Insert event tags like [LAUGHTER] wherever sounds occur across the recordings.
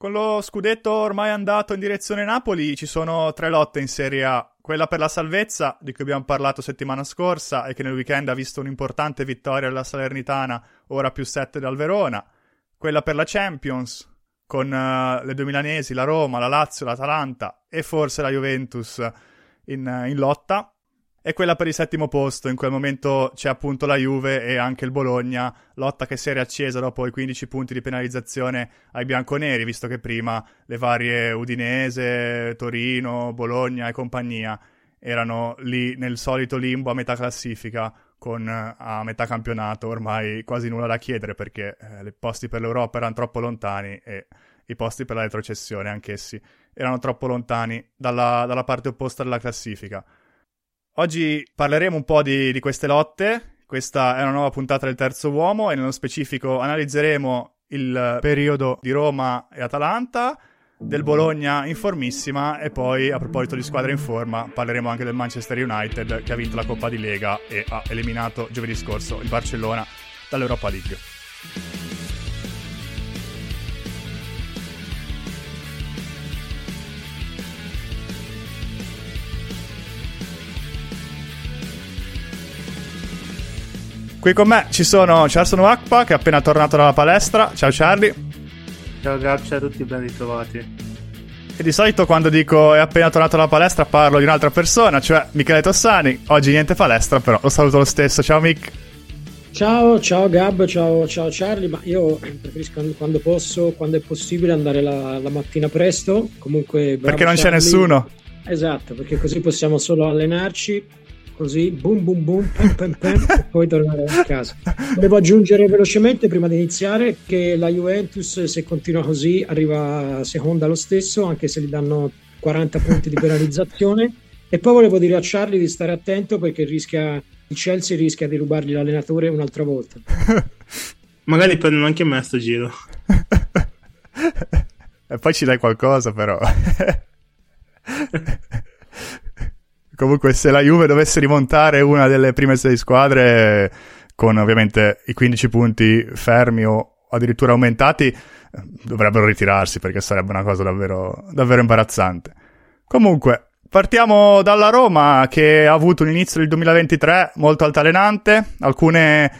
Con lo scudetto ormai andato in direzione Napoli ci sono tre lotte in Serie A. Quella per la salvezza, di cui abbiamo parlato settimana scorsa e che nel weekend ha visto un'importante vittoria della Salernitana, ora più 7 dal Verona. Quella per la Champions, con uh, le due milanesi, la Roma, la Lazio, l'Atalanta e forse la Juventus in, in lotta e quella per il settimo posto. In quel momento c'è appunto la Juve e anche il Bologna, lotta che si è riaccesa dopo i 15 punti di penalizzazione ai bianconeri, visto che prima le varie Udinese, Torino, Bologna e compagnia erano lì nel solito limbo a metà classifica con a metà campionato ormai quasi nulla da chiedere perché eh, i posti per l'Europa erano troppo lontani e i posti per la retrocessione anch'essi erano troppo lontani dalla, dalla parte opposta della classifica. Oggi parleremo un po' di, di queste lotte. Questa è una nuova puntata del Terzo Uomo e nello specifico analizzeremo il periodo di Roma e Atalanta, del Bologna in formissima e poi a proposito di squadre in forma parleremo anche del Manchester United che ha vinto la Coppa di Lega e ha eliminato giovedì scorso il Barcellona dall'Europa League. Qui con me ci sono Charson Wakpa che è appena tornato dalla palestra. Ciao Charlie. Ciao Gab, ciao a tutti, ben ritrovati. E di solito quando dico è appena tornato dalla palestra parlo di un'altra persona, cioè Michele Tossani. Oggi niente palestra, però lo saluto lo stesso. Ciao Mick. Ciao, ciao Gab, ciao, ciao Charlie, ma io preferisco quando posso, quando è possibile andare la, la mattina presto. Comunque, perché non Charlie. c'è nessuno. Esatto, perché così possiamo solo allenarci così, boom boom boom, pam, pam, pam, e poi tornare a casa. Devo aggiungere velocemente prima di iniziare che la Juventus se continua così arriva seconda lo stesso, anche se gli danno 40 punti di penalizzazione. E poi volevo dire a Charlie di stare attento perché rischia, il Chelsea rischia di rubargli l'allenatore un'altra volta. [LAUGHS] Magari prendono anche me a sto giro. [LAUGHS] e poi ci dai qualcosa però. [LAUGHS] Comunque, se la Juve dovesse rimontare una delle prime sei squadre, con ovviamente i 15 punti fermi o addirittura aumentati, dovrebbero ritirarsi perché sarebbe una cosa davvero, davvero imbarazzante. Comunque, partiamo dalla Roma che ha avuto un inizio del 2023 molto altalenante, alcune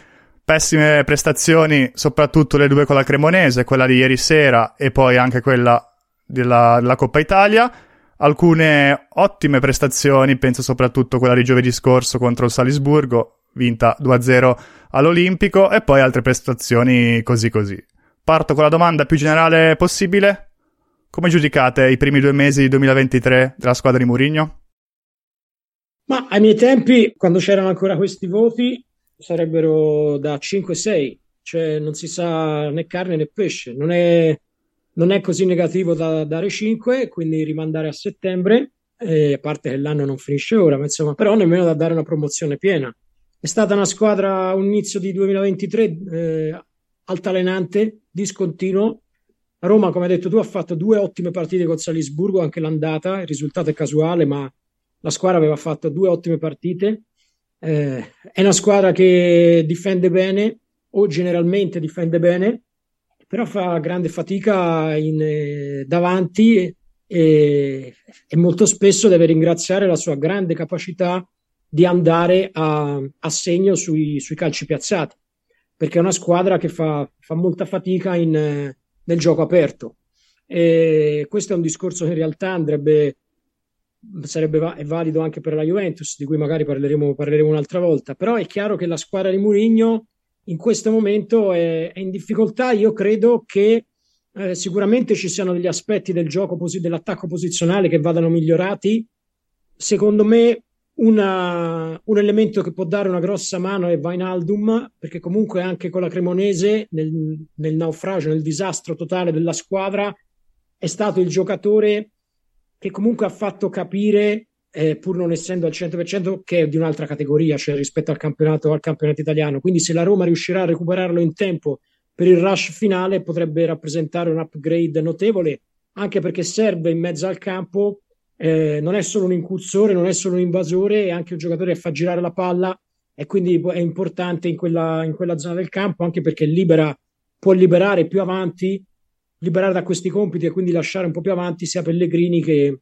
pessime prestazioni, soprattutto le due con la Cremonese, quella di ieri sera e poi anche quella della, della Coppa Italia alcune ottime prestazioni, penso soprattutto quella di giovedì scorso contro il Salisburgo, vinta 2-0 all'Olimpico, e poi altre prestazioni così così. Parto con la domanda più generale possibile. Come giudicate i primi due mesi di 2023 della squadra di Mourinho? Ma ai miei tempi, quando c'erano ancora questi voti, sarebbero da 5-6, cioè non si sa né carne né pesce. Non è non è così negativo da dare 5, quindi rimandare a settembre, eh, a parte che l'anno non finisce ora, ma insomma, però nemmeno da dare una promozione piena. È stata una squadra, un inizio di 2023 eh, altalenante, discontinuo. Roma, come hai detto tu, ha fatto due ottime partite con Salisburgo, anche l'andata, il risultato è casuale, ma la squadra aveva fatto due ottime partite. Eh, è una squadra che difende bene o generalmente difende bene, però fa grande fatica in, eh, davanti e, e, molto spesso deve ringraziare la sua grande capacità di andare a, a segno sui, sui, calci piazzati, perché è una squadra che fa, fa molta fatica in, nel gioco aperto. E questo è un discorso che in realtà andrebbe sarebbe va- valido anche per la Juventus, di cui magari parleremo, parleremo un'altra volta, però è chiaro che la squadra di Mourinho in questo momento è, è in difficoltà. Io credo che eh, sicuramente ci siano degli aspetti del gioco posi- dell'attacco posizionale che vadano migliorati. Secondo me una, un elemento che può dare una grossa mano è Vainaldum, perché comunque anche con la Cremonese, nel, nel naufragio, nel disastro totale della squadra, è stato il giocatore che comunque ha fatto capire eh, pur non essendo al 100%, che è di un'altra categoria, cioè rispetto al campionato, al campionato italiano. Quindi se la Roma riuscirà a recuperarlo in tempo per il rush finale, potrebbe rappresentare un upgrade notevole, anche perché serve in mezzo al campo, eh, non è solo un incursore, non è solo un invasore, è anche un giocatore che fa girare la palla e quindi è importante in quella, in quella zona del campo, anche perché libera, può liberare più avanti liberare da questi compiti e quindi lasciare un po' più avanti sia Pellegrini che,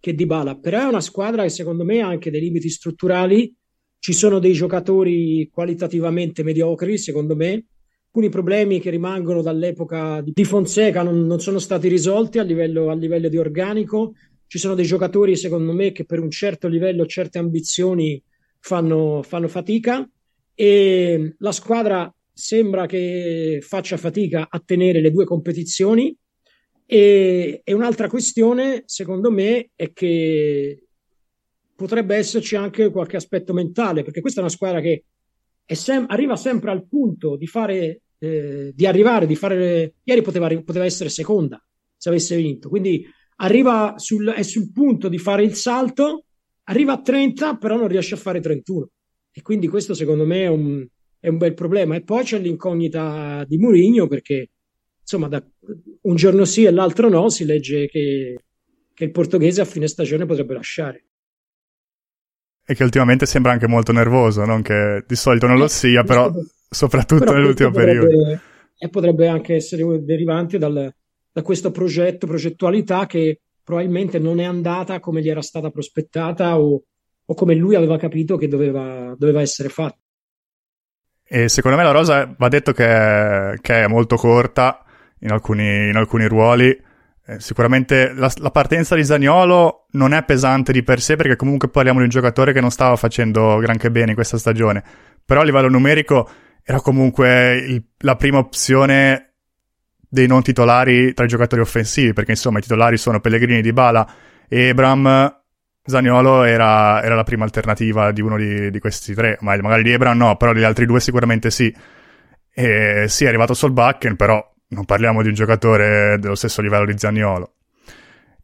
che Dybala. Però è una squadra che secondo me ha anche dei limiti strutturali. Ci sono dei giocatori qualitativamente mediocri, secondo me. Alcuni problemi che rimangono dall'epoca di Fonseca non, non sono stati risolti a livello, a livello di organico. Ci sono dei giocatori, secondo me, che per un certo livello, certe ambizioni fanno, fanno fatica e la squadra sembra che faccia fatica a tenere le due competizioni. E, e un'altra questione, secondo me, è che potrebbe esserci anche qualche aspetto mentale, perché questa è una squadra che sem- arriva sempre al punto di fare, eh, di arrivare, di fare. Ieri poteva, poteva, essere seconda se avesse vinto, quindi arriva sul, è sul punto di fare il salto, arriva a 30, però non riesce a fare 31. E quindi questo secondo me è un, è un bel problema. E poi c'è l'incognita di Mourinho perché insomma da un giorno sì e l'altro no si legge che, che il portoghese a fine stagione potrebbe lasciare. E che ultimamente sembra anche molto nervoso, non che di solito non lo eh, sia, però [LAUGHS] soprattutto però nell'ultimo potrebbe, periodo. E potrebbe anche essere derivante dal, da questo progetto, progettualità che probabilmente non è andata come gli era stata prospettata o, o come lui aveva capito che doveva, doveva essere fatta. E secondo me la rosa va detto che, che è molto corta in alcuni, in alcuni ruoli. Eh, sicuramente la, la, partenza di Zagnolo non è pesante di per sé perché comunque parliamo di un giocatore che non stava facendo granché bene in questa stagione. Però a livello numerico era comunque il, la prima opzione dei non titolari tra i giocatori offensivi perché insomma i titolari sono Pellegrini, Dybala e Ebram Zaniolo era, era, la prima alternativa di uno di, di questi tre, ma magari di Ebra no, però degli altri due sicuramente sì. E sì, è arrivato Solbakken, però non parliamo di un giocatore dello stesso livello di Zaniolo.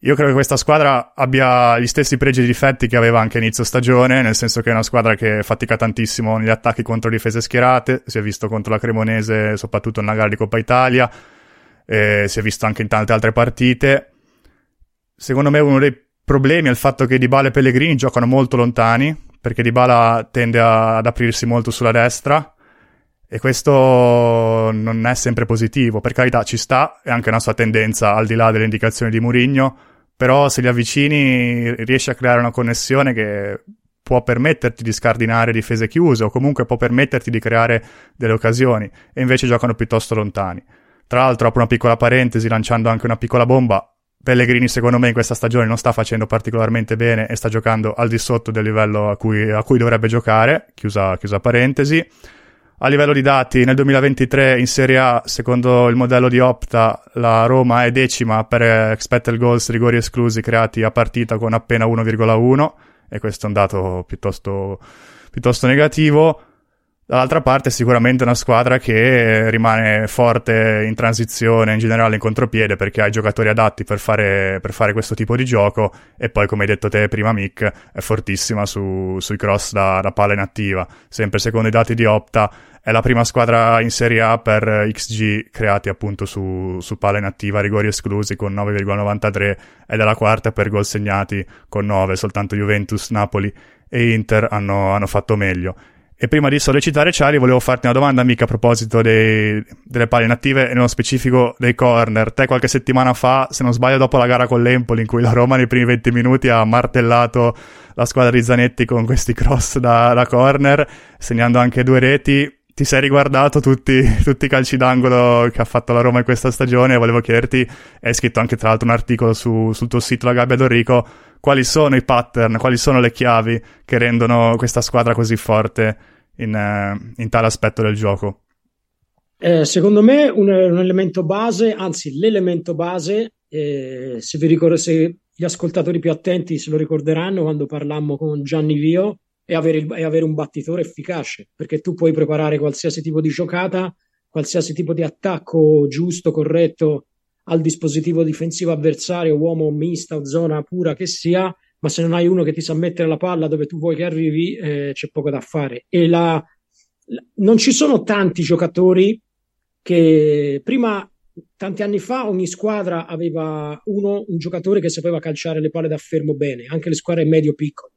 Io credo che questa squadra abbia gli stessi pregi e difetti che aveva anche inizio stagione, nel senso che è una squadra che fatica tantissimo negli attacchi contro difese schierate, si è visto contro la Cremonese, soprattutto nella gara di Coppa Italia, e si è visto anche in tante altre partite. Secondo me uno dei problemi è il fatto che Dybala e Pellegrini giocano molto lontani, perché Dybala tende a, ad aprirsi molto sulla destra e questo non è sempre positivo. Per carità ci sta, è anche una sua tendenza al di là delle indicazioni di Mourinho, però se li avvicini riesci a creare una connessione che può permetterti di scardinare difese chiuse o comunque può permetterti di creare delle occasioni e invece giocano piuttosto lontani. Tra l'altro apro una piccola parentesi lanciando anche una piccola bomba, Pellegrini secondo me in questa stagione non sta facendo particolarmente bene e sta giocando al di sotto del livello a cui, a cui dovrebbe giocare, chiusa, chiusa parentesi. A livello di dati, nel 2023 in Serie A, secondo il modello di Opta, la Roma è decima per expected goals rigori esclusi creati a partita con appena 1,1 e questo è un dato piuttosto, piuttosto negativo. Dall'altra parte sicuramente una squadra che rimane forte in transizione, in generale in contropiede, perché ha i giocatori adatti per fare, per fare questo tipo di gioco e poi, come hai detto te prima Mick, è fortissima su, sui cross da, da palla inattiva. Sempre secondo i dati di Opta è la prima squadra in Serie A per XG creati appunto su, su palla inattiva, rigori esclusi con 9,93 ed è la quarta per gol segnati con 9, soltanto Juventus, Napoli e Inter hanno, hanno fatto meglio. E prima di sollecitare Ciali volevo farti una domanda mica a proposito dei, delle palle inattive e nello specifico dei corner. Te qualche settimana fa, se non sbaglio dopo la gara con l'Empoli in cui la Roma nei primi 20 minuti ha martellato la squadra di Zanetti con questi cross da, da corner, segnando anche due reti, ti sei riguardato tutti, tutti, i calci d'angolo che ha fatto la Roma in questa stagione e volevo chiederti, hai scritto anche tra l'altro un articolo su, sul tuo sito La Gabbia d'Enrico, quali sono i pattern, quali sono le chiavi che rendono questa squadra così forte in, uh, in tale aspetto del gioco? Eh, secondo me un, un, elemento base, anzi l'elemento base, eh, se, vi ricordo, se gli ascoltatori più attenti se lo ricorderanno quando parlammo con Gianni Vio, è avere, il, è avere un battitore efficace, perché tu puoi preparare qualsiasi tipo di giocata, qualsiasi tipo di attacco giusto, corretto al dispositivo difensivo avversario, uomo mista o zona pura che sia, ma se non hai uno che ti sa mettere la palla dove tu vuoi che arrivi, eh, c'è poco da fare. E la, la, non ci sono tanti giocatori che prima, tanti anni fa, ogni squadra aveva uno, un giocatore che sapeva calciare le palle da fermo bene, anche le squadre medio-piccole.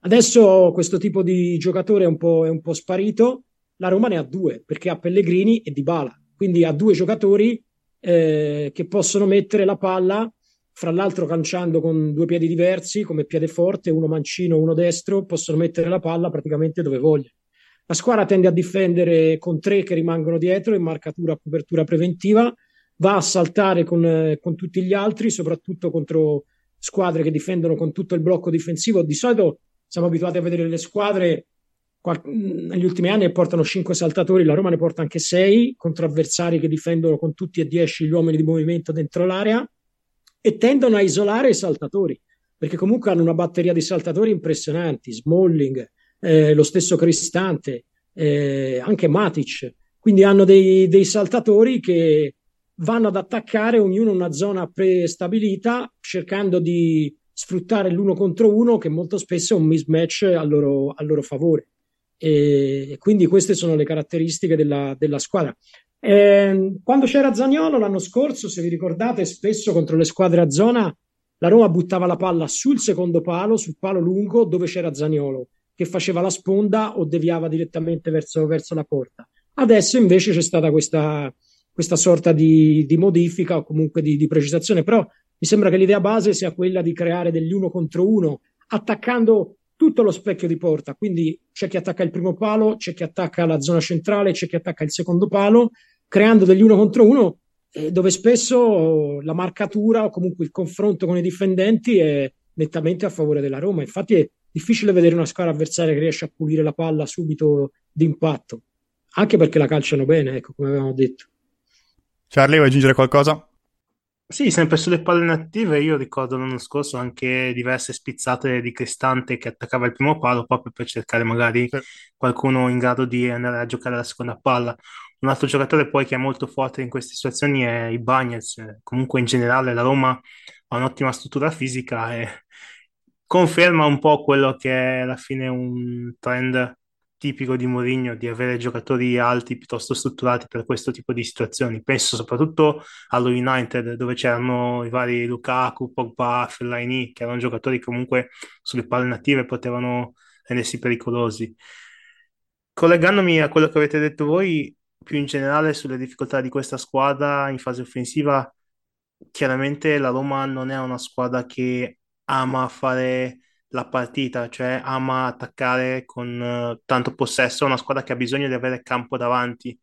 Adesso questo tipo di giocatore è un po', è un po sparito. La Roma ne ha due, perché ha Pellegrini e Dybala. Quindi ha due giocatori eh, che possono mettere la palla, fra l'altro calciando con due piedi diversi, come piede forte, uno mancino, uno destro, possono mettere la palla praticamente dove vogliono. La squadra tende a difendere con tre che rimangono dietro in marcatura copertura preventiva, va a saltare con, eh, con tutti gli altri, soprattutto contro squadre che difendono con tutto il blocco difensivo. Di solito siamo abituati a vedere le squadre negli ultimi anni portano 5 saltatori, la Roma ne porta anche 6 contro avversari che difendono con tutti e 10 gli uomini di movimento dentro l'area e tendono a isolare i saltatori perché comunque hanno una batteria di saltatori impressionanti, Smalling, eh, lo stesso Cristante, eh, anche Matic, quindi hanno dei, dei saltatori che vanno ad attaccare ognuno una zona prestabilita cercando di sfruttare l'uno contro uno che molto spesso è un mismatch a loro, a loro favore. E quindi queste sono le caratteristiche della, della squadra. Eh, quando c'era Zagnolo l'anno scorso, se vi ricordate, spesso contro le squadre a zona la Roma buttava la palla sul secondo palo, sul palo lungo dove c'era Zagnolo, che faceva la sponda o deviava direttamente verso, verso la porta. Adesso invece c'è stata questa, questa sorta di, di, modifica o comunque di, di, precisazione, però mi sembra che l'idea base sia quella di creare degli uno contro uno, attaccando tutto lo specchio di porta, quindi c'è chi attacca il primo palo, c'è chi attacca la zona centrale, c'è chi attacca il secondo palo, creando degli uno contro uno eh, dove spesso la marcatura o comunque il confronto con i difendenti è nettamente a favore della Roma. Infatti è difficile vedere una squadra avversaria che riesce a pulire la palla subito d'impatto, anche perché la calciano bene, ecco, come avevamo detto. Charlie, vuoi aggiungere qualcosa? Sì, sempre sulle palle inattive, io ricordo l'anno scorso anche diverse spizzate di Cristante che attaccava il primo palo proprio per cercare magari sì. qualcuno in grado di andare a giocare la seconda palla. Un altro giocatore poi che è molto forte in queste situazioni è i Bagnets, comunque in generale la Roma ha un'ottima struttura fisica e conferma un po' quello che è alla fine un trend tipico di Mourinho di avere giocatori alti piuttosto strutturati per questo tipo di situazioni. Penso soprattutto allo United dove c'erano i vari Lukaku, Pogba, Fellaini che erano giocatori comunque sulle palle native potevano rendersi pericolosi. Collegandomi a quello che avete detto voi, più in generale sulle difficoltà di questa squadra in fase offensiva, chiaramente la Roma non è una squadra che ama fare la partita, cioè ama attaccare con uh, tanto possesso, una squadra che ha bisogno di avere campo davanti.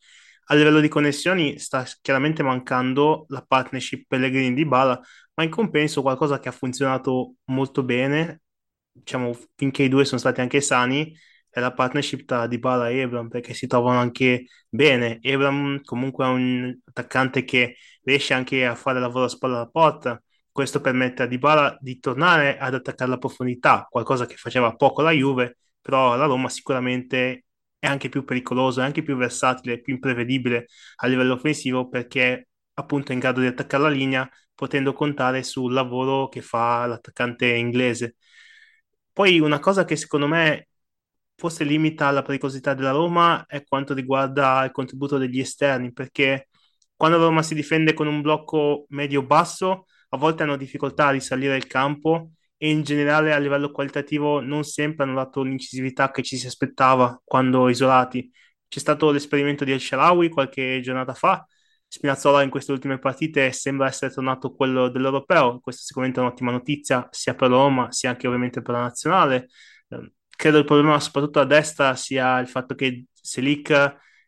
A livello di connessioni sta chiaramente mancando la partnership Pellegrini di Bala, ma in compenso qualcosa che ha funzionato molto bene, diciamo finché i due sono stati anche sani, è la partnership tra Dybala e Ebram perché si trovano anche bene. Ebram comunque è un attaccante che riesce anche a fare lavoro a spalla alla porta, questo permette a Dybala di tornare ad attaccare la profondità, qualcosa che faceva poco la Juve, però la Roma sicuramente è anche più pericoloso, è anche più versatile, più imprevedibile a livello offensivo perché appunto è in grado di attaccare la linea potendo contare sul lavoro che fa l'attaccante inglese. Poi una cosa che secondo me forse limita la pericolosità della Roma è quanto riguarda il contributo degli esterni, perché quando la Roma si difende con un blocco medio-basso, a volte hanno difficoltà a risalire il campo e in generale a livello qualitativo non sempre hanno dato l'incisività che ci si aspettava quando isolati. C'è stato l'esperimento di El Sharawi qualche giornata fa, Spinazzola in queste ultime partite sembra essere tornato quello dell'Europeo, questa è sicuramente un'ottima notizia sia per Roma sia anche ovviamente per la nazionale. Ehm, credo il problema soprattutto a destra sia il fatto che Selic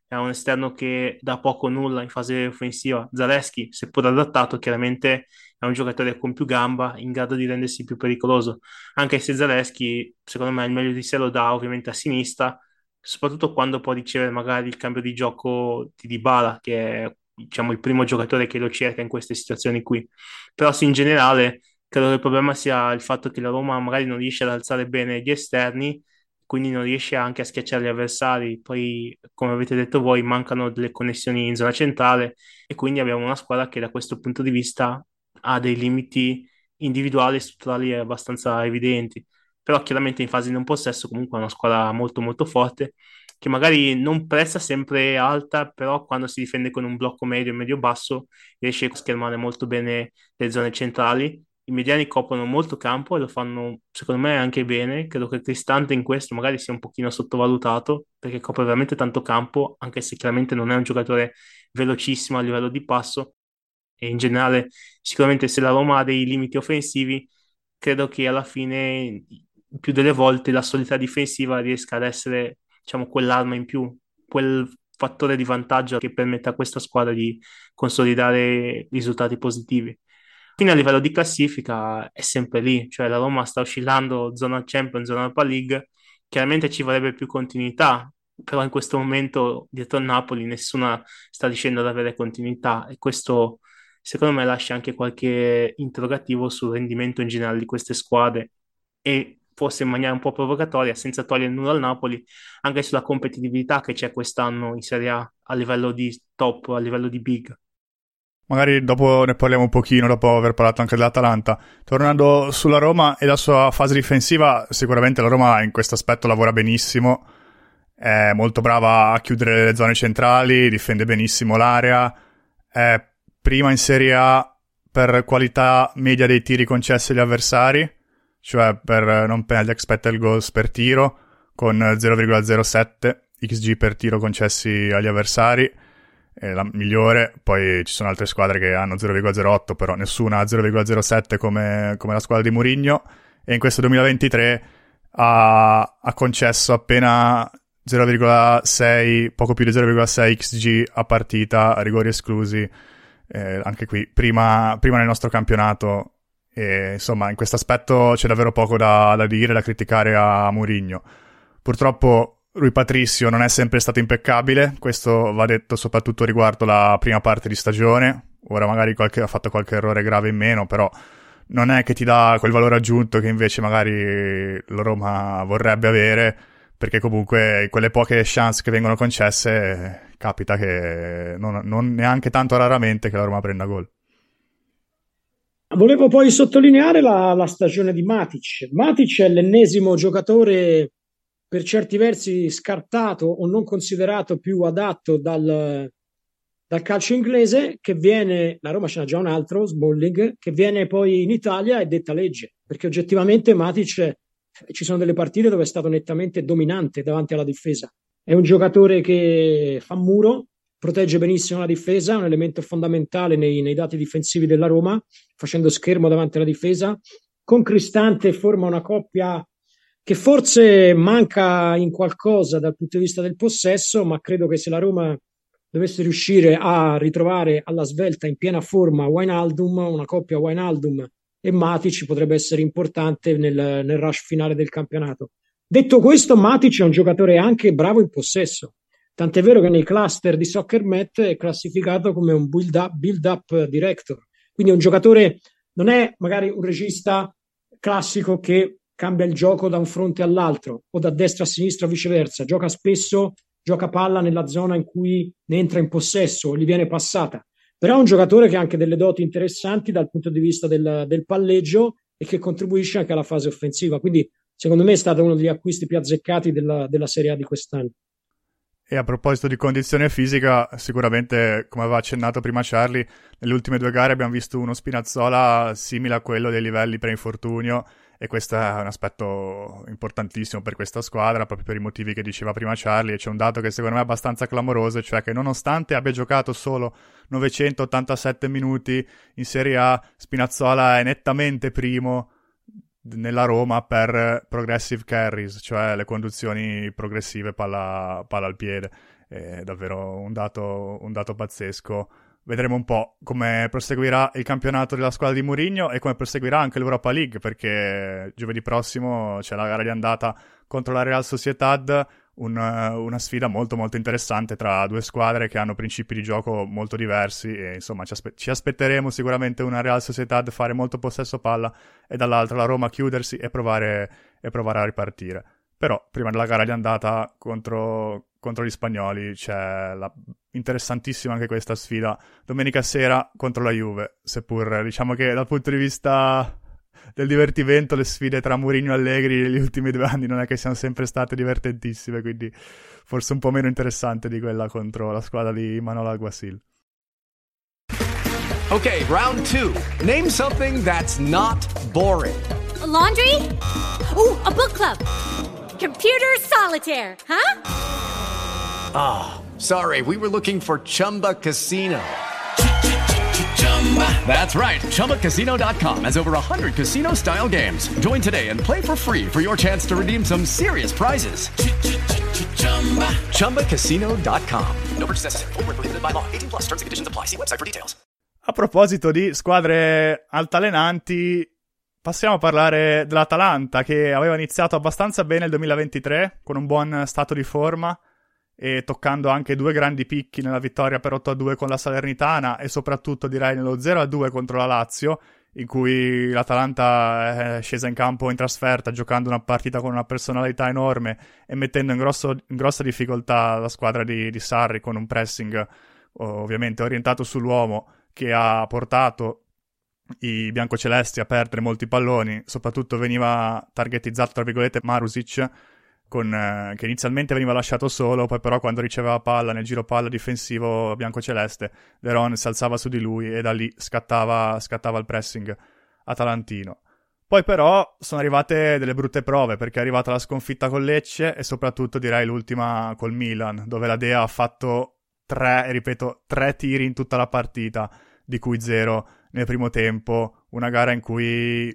è un esterno che dà poco o nulla in fase offensiva. Zaleschi, seppur adattato, chiaramente è un giocatore con più gamba, in grado di rendersi più pericoloso. Anche se Zaleschi, secondo me, il meglio di sé lo dà ovviamente a sinistra, soprattutto quando può ricevere magari il cambio di gioco di Dybala, che è diciamo, il primo giocatore che lo cerca in queste situazioni qui. Però sì, in generale, credo che il problema sia il fatto che la Roma magari non riesce ad alzare bene gli esterni quindi non riesce anche a schiacciare gli avversari. Poi, come avete detto voi, mancano delle connessioni in zona centrale e quindi abbiamo una squadra che da questo punto di vista ha dei limiti individuali e strutturali abbastanza evidenti. Però chiaramente in fase di non possesso comunque è una squadra molto molto forte che magari non pressa sempre alta, però quando si difende con un blocco medio e medio basso riesce a schermare molto bene le zone centrali i mediani coprono molto campo e lo fanno secondo me anche bene. Credo che Cristante in questo magari sia un pochino sottovalutato perché copre veramente tanto campo, anche se chiaramente non è un giocatore velocissimo a livello di passo. E in generale sicuramente se la Roma ha dei limiti offensivi, credo che alla fine più delle volte la solidità difensiva riesca ad essere diciamo quell'arma in più, quel fattore di vantaggio che permette a questa squadra di consolidare risultati positivi. Fino a livello di classifica è sempre lì, cioè la Roma sta oscillando zona Champions, zona Europa League, chiaramente ci vorrebbe più continuità, però in questo momento dietro a Napoli nessuna sta riuscendo ad avere continuità e questo secondo me lascia anche qualche interrogativo sul rendimento in generale di queste squadre e forse in maniera un po' provocatoria, senza togliere nulla al Napoli, anche sulla competitività che c'è quest'anno in Serie A a livello di top, a livello di big. Magari dopo ne parliamo un pochino, dopo aver parlato anche dell'Atalanta. Tornando sulla Roma e la sua fase difensiva, sicuramente la Roma in questo aspetto lavora benissimo, è molto brava a chiudere le zone centrali, difende benissimo l'area, è prima in Serie A per qualità media dei tiri concessi agli avversari, cioè per non penalty expected goals per tiro, con 0,07 XG per tiro concessi agli avversari è la migliore, poi ci sono altre squadre che hanno 0,08, però nessuna ha 0,07 come, come, la squadra di Mourinho, e in questo 2023 ha, ha concesso appena 0,6, poco più di 0,6 XG a partita, a rigori esclusi, eh, anche qui, prima, prima, nel nostro campionato, e insomma in questo aspetto c'è davvero poco da, da dire, da criticare a Mourinho. Purtroppo Rui Patricio non è sempre stato impeccabile, questo va detto soprattutto riguardo la prima parte di stagione. Ora magari qualche, ha fatto qualche errore grave in meno, però non è che ti dà quel valore aggiunto che invece magari la Roma vorrebbe avere, perché comunque quelle poche chance che vengono concesse capita che non, non neanche tanto raramente che la Roma prenda gol. Volevo poi sottolineare la, la stagione di Matic. Matic è l'ennesimo giocatore per certi versi scartato o non considerato più adatto dal, dal calcio inglese, che viene, la Roma ce n'ha già un altro, Smalling, che viene poi in Italia e detta legge, perché oggettivamente Matic ci sono delle partite dove è stato nettamente dominante davanti alla difesa. È un giocatore che fa muro, protegge benissimo la difesa, è un elemento fondamentale nei, nei dati difensivi della Roma, facendo schermo davanti alla difesa. Con Cristante forma una coppia che forse manca in qualcosa dal punto di vista del possesso, ma credo che se la Roma dovesse riuscire a ritrovare alla svelta in piena forma Wijnaldum, una coppia Wijnaldum e Matic potrebbe essere importante nel, nel rush finale del campionato. Detto questo, Matic è un giocatore anche bravo in possesso, tant'è vero che nei cluster di Soccer Met è classificato come un build up, build up director, quindi è un giocatore, non è magari un regista classico che cambia il gioco da un fronte all'altro o da destra a sinistra o viceversa, gioca spesso, gioca palla nella zona in cui ne entra in possesso o gli viene passata. Però è un giocatore che ha anche delle doti interessanti dal punto di vista del, del palleggio e che contribuisce anche alla fase offensiva. Quindi, secondo me, è stato uno degli acquisti più azzeccati della, della Serie A di quest'anno. E a proposito di condizione fisica, sicuramente, come aveva accennato prima Charlie, nelle ultime due gare abbiamo visto uno Spinazzola simile a quello dei livelli pre-infortunio e questo è un aspetto importantissimo per questa squadra, proprio per i motivi che diceva prima Charlie, e c'è un dato che secondo me è abbastanza clamoroso, cioè che nonostante abbia giocato solo 987 minuti in Serie A, Spinazzola è nettamente primo nella Roma per progressive carries, cioè le conduzioni progressive palla, palla al piede. È davvero un dato, un dato pazzesco vedremo un po' come proseguirà il campionato della squadra di Mourinho e come proseguirà anche l'Europa League perché giovedì prossimo c'è la gara di andata contro la Real Sociedad un, una sfida molto molto interessante tra due squadre che hanno principi di gioco molto diversi e insomma ci, aspe- ci aspetteremo sicuramente una Real Sociedad fare molto possesso palla e dall'altra la Roma chiudersi e provare, e provare a ripartire. Però prima della gara di andata contro, contro gli spagnoli c'è la interessantissima anche questa sfida domenica sera contro la Juve, seppur diciamo che dal punto di vista del divertimento le sfide tra Mourinho e Allegri negli ultimi due anni non è che siano sempre state divertentissime, quindi forse un po' meno interessante di quella contro la squadra di Manuel Alguacil. Ok, round 2. Name something that's not boring. A laundry? Oh, a book club. Computer solitaire, huh? Ah. Oh. Sorry, we were looking for Chumba Casino. That's right. ChumbaCasino.com has over 100 casino style games. Join today and play for free for your chance to redeem some serious prizes. ChumbaCasino.com. No purchase necessary. Full prohibited by law. 18 plus terms and conditions apply. See website for details. A proposito di squadre altalenanti, passiamo a parlare dell'Atalanta che aveva iniziato abbastanza bene il 2023 con un buon stato di forma e toccando anche due grandi picchi nella vittoria per 8-2 con la Salernitana e soprattutto direi nello 0-2 contro la Lazio in cui l'Atalanta è scesa in campo in trasferta giocando una partita con una personalità enorme e mettendo in, grosso, in grossa difficoltà la squadra di, di Sarri con un pressing ovviamente orientato sull'uomo che ha portato i biancocelesti a perdere molti palloni, soprattutto veniva targetizzato tra virgolette Marusic con, eh, che inizialmente veniva lasciato solo, poi però quando riceveva palla nel giro palla difensivo biancoceleste, Veron si alzava su di lui e da lì scattava, scattava il pressing atalantino. Poi però sono arrivate delle brutte prove perché è arrivata la sconfitta con Lecce e soprattutto direi l'ultima col Milan, dove la Dea ha fatto tre, ripeto, tre tiri in tutta la partita, di cui zero nel primo tempo, una gara in cui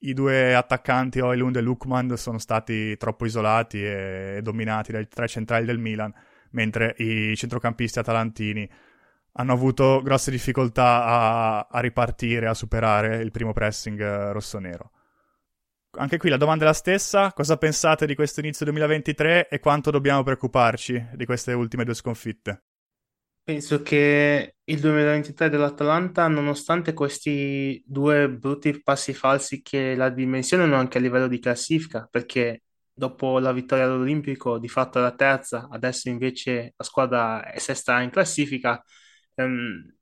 i due attaccanti Oilund e Lukman sono stati troppo isolati e dominati dai tre centrali del Milan, mentre i centrocampisti atalantini hanno avuto grosse difficoltà a, a ripartire, a superare il primo pressing eh, rossonero. Anche qui la domanda è la stessa, cosa pensate di questo inizio 2023 e quanto dobbiamo preoccuparci di queste ultime due sconfitte? Penso che il 2023 dell'Atalanta, nonostante questi due brutti passi falsi che la dimensionano anche a livello di classifica, perché dopo la vittoria all'Olimpico di fatto la terza, adesso invece la squadra è sesta in classifica, ehm,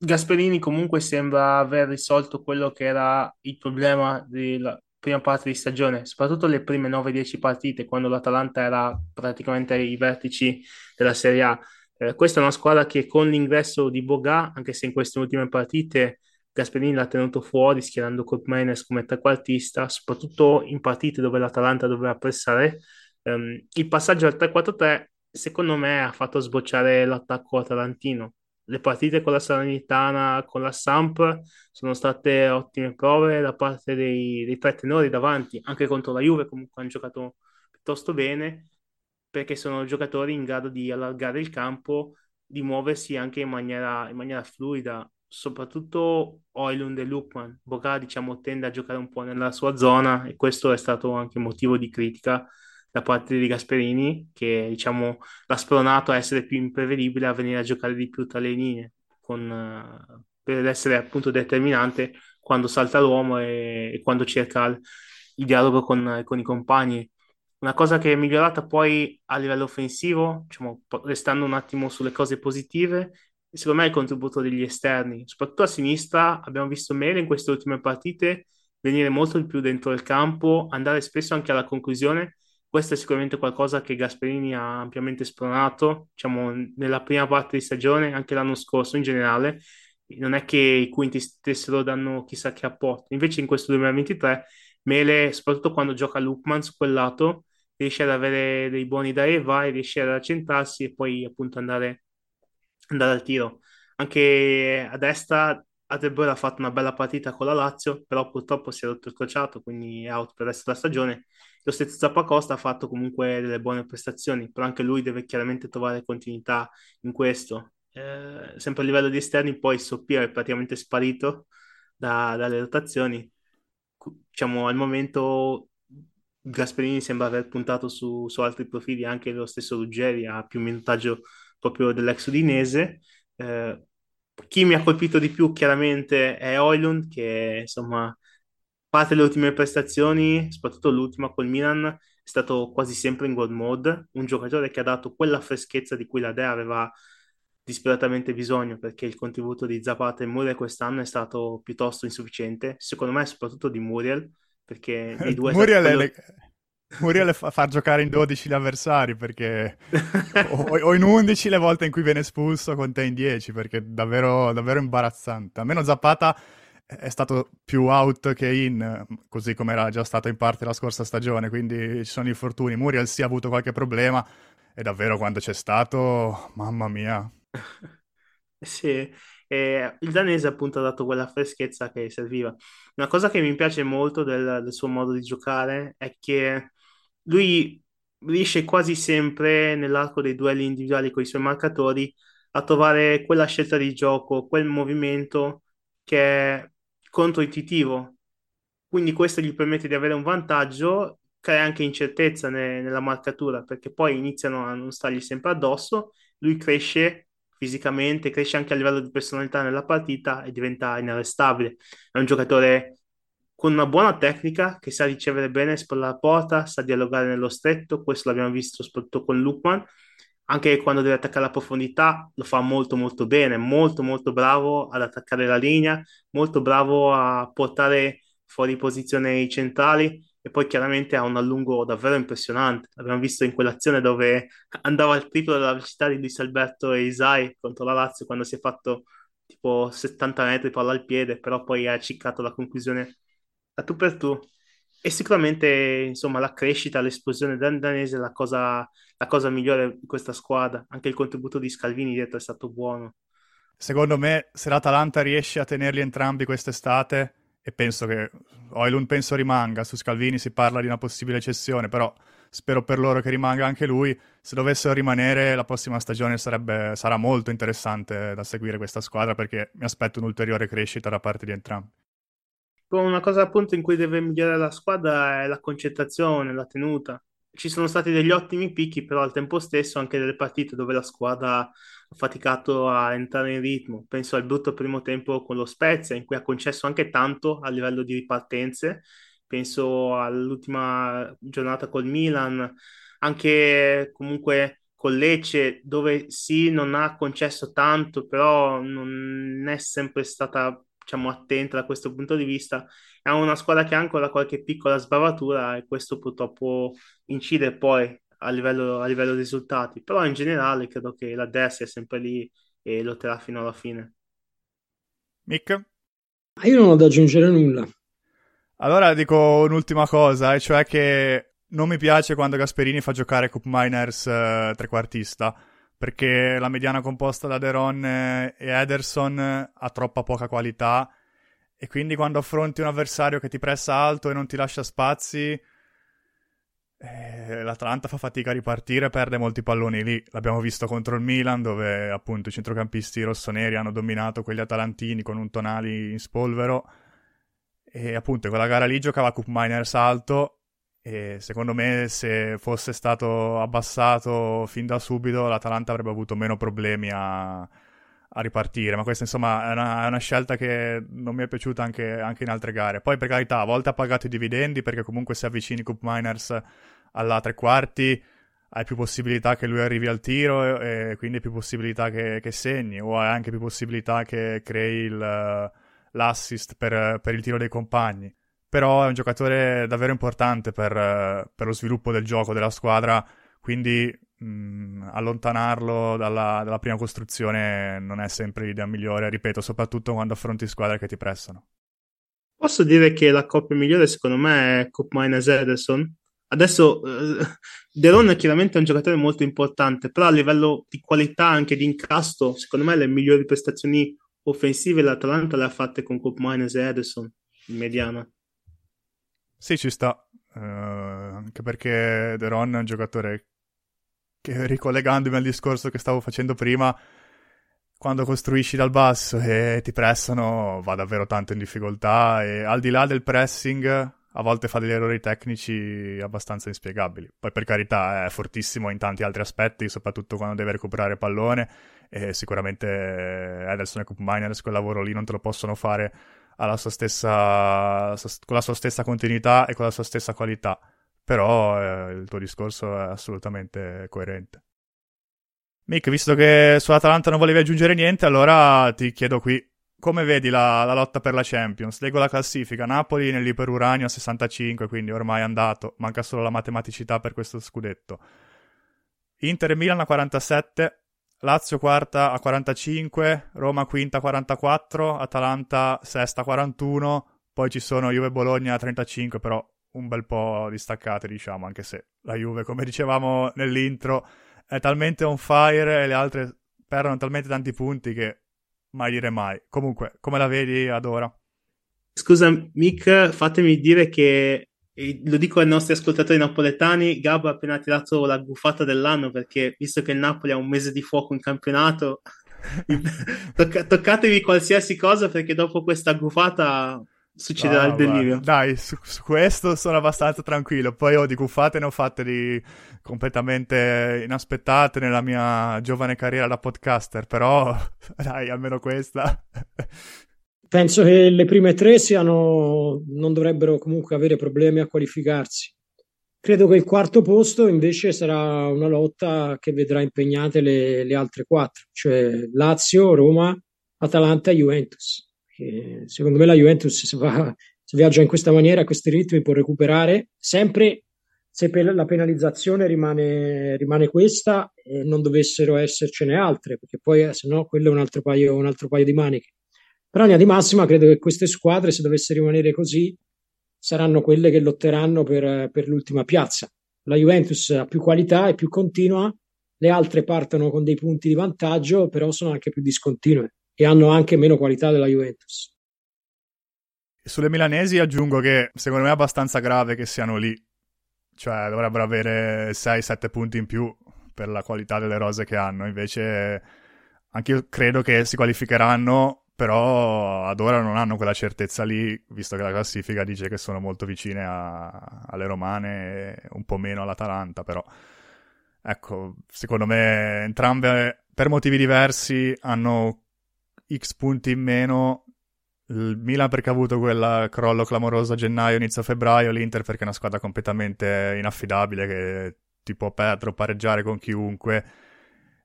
Gasperini comunque sembra aver risolto quello che era il problema della prima parte di stagione, soprattutto le prime 9-10 partite, quando l'Atalanta era praticamente ai vertici della Serie A eh, questa è una squadra che con l'ingresso di Boga, anche se in queste ultime partite Gasperini l'ha tenuto fuori schierando Colmenes come trequartista, soprattutto in partite dove l'Atalanta doveva pressare, ehm, il passaggio al 3-4-3 secondo me ha fatto sbocciare l'attacco atalantino. Le partite con la Salernitana, con la Samp sono state ottime prove da parte dei, dei tre tenori davanti, anche contro la Juve comunque hanno giocato piuttosto bene perché sono giocatori in grado di allargare il campo, di muoversi anche in maniera, in maniera fluida, soprattutto Oilund e Lukman. Boga, diciamo, tende a giocare un po' nella sua zona e questo è stato anche motivo di critica da parte di Gasperini, che diciamo l'ha spronato a essere più imprevedibile, a venire a giocare di più tra le linee, con, per essere appunto determinante quando salta l'uomo e, e quando cerca il, il dialogo con, con i compagni. Una cosa che è migliorata poi a livello offensivo, diciamo, restando un attimo sulle cose positive, secondo me è il contributo degli esterni, soprattutto a sinistra abbiamo visto Mele in queste ultime partite venire molto di più dentro il campo, andare spesso anche alla conclusione. Questo è sicuramente qualcosa che Gasperini ha ampiamente spronato, diciamo, nella prima parte di stagione, anche l'anno scorso in generale. Non è che i quinti stessero danno chissà che apporto. Invece in questo 2023 Mele, soprattutto quando gioca Lukman su quel lato, riesce ad avere dei buoni da e riesce ad accentrarsi e poi appunto andare, andare al tiro. Anche a destra Adebayor ha fatto una bella partita con la Lazio, però purtroppo si è rotto il crociato, quindi è out per il resto della stagione. Lo stesso Zappacosta ha fatto comunque delle buone prestazioni, però anche lui deve chiaramente trovare continuità in questo. Eh, sempre a livello di esterni, poi Soppia è praticamente sparito da, dalle rotazioni. Diciamo, al momento Gasperini sembra aver puntato su, su, altri profili, anche lo stesso Ruggeri ha più minutaggio proprio dell'ex udinese. Eh, chi mi ha colpito di più chiaramente è Oilund, che insomma, parte le ultime prestazioni, soprattutto l'ultima col Milan, è stato quasi sempre in gold mode, un giocatore che ha dato quella freschezza di cui la Dea aveva disperatamente bisogno, perché il contributo di Zapata e Muriel quest'anno è stato piuttosto insufficiente, secondo me soprattutto di Muriel, perché [LAUGHS] i due... Muriel, quello... le... Muriel fa, fa giocare in 12 gli avversari perché [LAUGHS] o, o, in 11 le volte in cui viene espulso con te in 10 perché è davvero, davvero imbarazzante. Almeno Zapata è stato più out che in, così come era già stato in parte la scorsa stagione, quindi ci sono infortuni. Muriel sì ha avuto qualche problema e davvero quando c'è stato, mamma mia. [LAUGHS] Sì, E il danese appunto ha dato quella freschezza che serviva. Una cosa che mi piace molto del, del suo modo di giocare è che lui riesce quasi sempre nell'arco dei duelli individuali con i suoi marcatori a trovare quella scelta di gioco, quel movimento che è controintuitivo. Quindi questo gli permette di avere un vantaggio, crea anche incertezza ne- nella marcatura, perché poi iniziano a non stargli sempre addosso, lui cresce fisicamente, cresce anche a livello di personalità nella partita e diventa inarrestabile. È un giocatore con una buona tecnica che sa ricevere bene, spalla la porta, sa dialogare nello stretto, questo l'abbiamo visto soprattutto con Lukman, anche quando deve attaccare la profondità lo fa molto molto bene, molto molto bravo ad attaccare la linea, molto bravo a portare fuori posizione i centrali e poi chiaramente ha un allungo davvero impressionante. L'abbiamo visto in quell'azione dove andava al triplo della velocità di Luis Alberto e Isai contro la Lazio quando si è fatto tipo 70 metri palla al piede, però poi ha ciccato la conclusione a tu per tu. E sicuramente, insomma, la crescita, l'esplosione danese è la cosa, la cosa migliore di questa squadra. Anche il contributo di Scalvini dietro è stato buono. Secondo me, se l'Atalanta riesce a tenerli entrambi quest'estate, e penso che Oilun penso rimanga, su Scalvini si parla di una possibile cessione, però spero per loro che rimanga anche lui. Se dovessero rimanere, la prossima stagione sarebbe, sarà molto interessante da seguire questa squadra perché mi aspetto un'ulteriore crescita da parte di entrambi. Una cosa appunto in cui deve migliorare la squadra è la concentrazione, la tenuta. Ci sono stati degli ottimi picchi, però al tempo stesso anche delle partite dove la squadra ha faticato a entrare in ritmo. Penso al brutto primo tempo con lo Spezia, in cui ha concesso anche tanto a livello di ripartenze. Penso all'ultima giornata col Milan, anche comunque con Lecce, dove sì, non ha concesso tanto, però non è sempre stata diciamo, attenta da questo punto di vista. È una squadra che ha ancora qualche piccola sbavatura e questo purtroppo incide poi a livello, a livello risultati. Però in generale credo che la Dess è sempre lì e lotterà fino alla fine. Mick? Io non ho da aggiungere nulla. Allora dico un'ultima cosa, e cioè che non mi piace quando Gasperini fa giocare Cup Miners eh, trequartista perché la mediana composta da Deron e Ederson ha troppa poca qualità e quindi quando affronti un avversario che ti pressa alto e non ti lascia spazi, eh, l'Atalanta fa fatica a ripartire, perde molti palloni lì. L'abbiamo visto contro il Milan, dove appunto i centrocampisti rossoneri hanno dominato quegli atalantini con un Tonali in spolvero. E appunto quella gara lì giocava Cup Miners alto e secondo me se fosse stato abbassato fin da subito l'Atalanta avrebbe avuto meno problemi a, a ripartire, ma questa insomma è una, è una, scelta che non mi è piaciuta anche, anche, in altre gare. Poi per carità a volte ha pagato i dividendi perché comunque se avvicini Cup Miners alla tre quarti hai più possibilità che lui arrivi al tiro e, e quindi più possibilità che, che, segni o hai anche più possibilità che crei il, l'assist per, per il tiro dei compagni però è un giocatore davvero importante per, per lo sviluppo del gioco della squadra, quindi mh, allontanarlo dalla, dalla, prima costruzione non è sempre l'idea migliore, ripeto, soprattutto quando affronti squadre che ti pressano. Posso dire che la coppia migliore secondo me è Minus Ederson? Adesso eh, Deron è chiaramente un giocatore molto importante, però a livello di qualità anche di incasto, secondo me le migliori prestazioni offensive l'Atalanta le ha fatte con Cup Minus Ederson in mediana. Sì, ci sta. Uh, anche perché De Ron è un giocatore che, ricollegandomi al discorso che stavo facendo prima, quando costruisci dal basso e ti pressano, va davvero tanto in difficoltà. E al di là del pressing, a volte fa degli errori tecnici abbastanza inspiegabili. Poi, per carità, è fortissimo in tanti altri aspetti, soprattutto quando deve recuperare pallone. E sicuramente Ederson e Cup Miners quel lavoro lì non te lo possono fare stessa, con la sua stessa continuità e con la sua stessa qualità. Però eh, il tuo discorso è assolutamente coerente. Mick, visto che sull'Atalanta non volevi aggiungere niente, allora ti chiedo qui come vedi la, la, lotta per la Champions? Leggo la classifica. Napoli nell'iperuranio a 65, quindi ormai è andato. Manca solo la matematicità per questo scudetto. Inter e Milan a 47, Lazio quarta a 45, Roma quinta a 44, Atalanta sesta a 41, poi ci sono Juve e Bologna a 35, però un bel po' distaccate, diciamo, anche se la Juve, come [LAUGHS] dicevamo nell'intro, è talmente on fire e le altre perdono talmente tanti punti che mai dire mai. Comunque, come la vedi ad ora? Scusa, Mick, fatemi dire che lo dico ai nostri ascoltatori napoletani, Gab ha appena tirato la gufata dell'anno perché visto che il Napoli ha un mese di fuoco in campionato, [LAUGHS] tocca- toccatevi qualsiasi cosa perché dopo questa gufata succederà no, il delirio. Dai, su, su, questo sono abbastanza tranquillo. Poi ho oh, di guffate ne ho fatte di completamente inaspettate nella mia giovane carriera da podcaster, però [LAUGHS] dai, almeno questa. Penso che le prime tre siano, non dovrebbero comunque avere problemi a qualificarsi. Credo che il quarto posto invece sarà una lotta che vedrà impegnate le, le altre quattro, cioè Lazio, Roma, Atalanta e Juventus che secondo me la Juventus se, va, se viaggia in questa maniera, a questi ritmi, può recuperare sempre se la penalizzazione rimane, rimane questa e non dovessero essercene altre, perché poi eh, se no quello è un altro, paio, un altro paio di maniche. Però in linea di massima credo che queste squadre, se dovesse rimanere così, saranno quelle che lotteranno per, per l'ultima piazza. La Juventus ha più qualità, è più continua, le altre partono con dei punti di vantaggio, però sono anche più discontinue e hanno anche meno qualità della Juventus. Sulle milanesi aggiungo che secondo me è abbastanza grave che siano lì, cioè dovrebbero avere 6-7 punti in più per la qualità delle rose che hanno, invece anche io credo che si qualificheranno, però ad ora non hanno quella certezza lì, visto che la classifica dice che sono molto vicine a, alle romane un po' meno all'Atalanta, però ecco, secondo me entrambe per motivi diversi hanno X punti in meno. Il Milan perché ha avuto quel crollo clamoroso a gennaio, inizio febbraio, l'Inter perché è una squadra completamente inaffidabile che ti può perdere o pareggiare con chiunque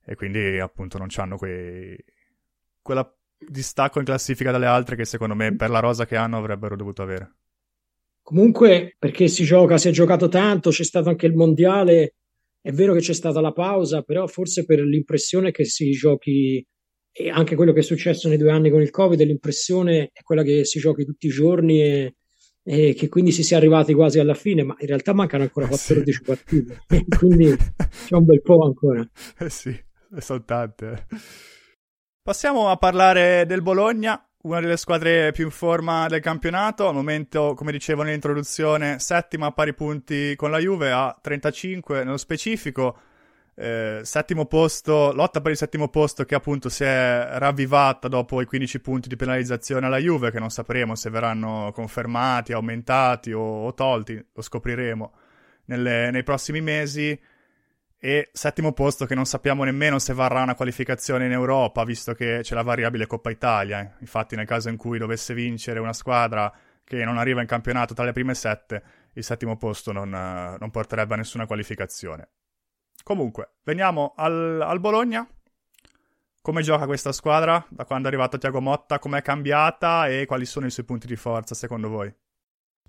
e quindi appunto non hanno quei... quella distacco in classifica dalle altre che secondo me per la rosa che hanno avrebbero dovuto avere. Comunque perché si gioca, si è giocato tanto, c'è stato anche il mondiale, è vero che c'è stata la pausa, però forse per l'impressione che si giochi e anche quello che è successo nei due anni con il Covid, l'impressione è quella che si giochi tutti i giorni e, e che quindi si sia arrivati quasi alla fine, ma in realtà mancano ancora 14 [LAUGHS] sì. partite, [LAUGHS] quindi c'è un bel po' ancora. Eh sì, sono tante. Passiamo a parlare del Bologna, una delle squadre più in forma del campionato. Al momento, come dicevo nell'introduzione, settima a pari punti con la Juve, a 35 nello specifico. Eh, settimo posto, lotta per il settimo posto che appunto si è ravvivata dopo i 15 punti di penalizzazione alla Juve, che non sapremo se verranno confermati, aumentati o, o tolti, lo scopriremo nelle, nei prossimi mesi. E settimo posto che non sappiamo nemmeno se varrà una qualificazione in Europa, visto che c'è la variabile Coppa Italia. Infatti, nel caso in cui dovesse vincere una squadra che non arriva in campionato tra le prime sette, il settimo posto non, non porterebbe a nessuna qualificazione. Comunque, veniamo al, al Bologna. Come gioca questa squadra da quando è arrivato Tiago Motta? Com'è cambiata e quali sono i suoi punti di forza secondo voi?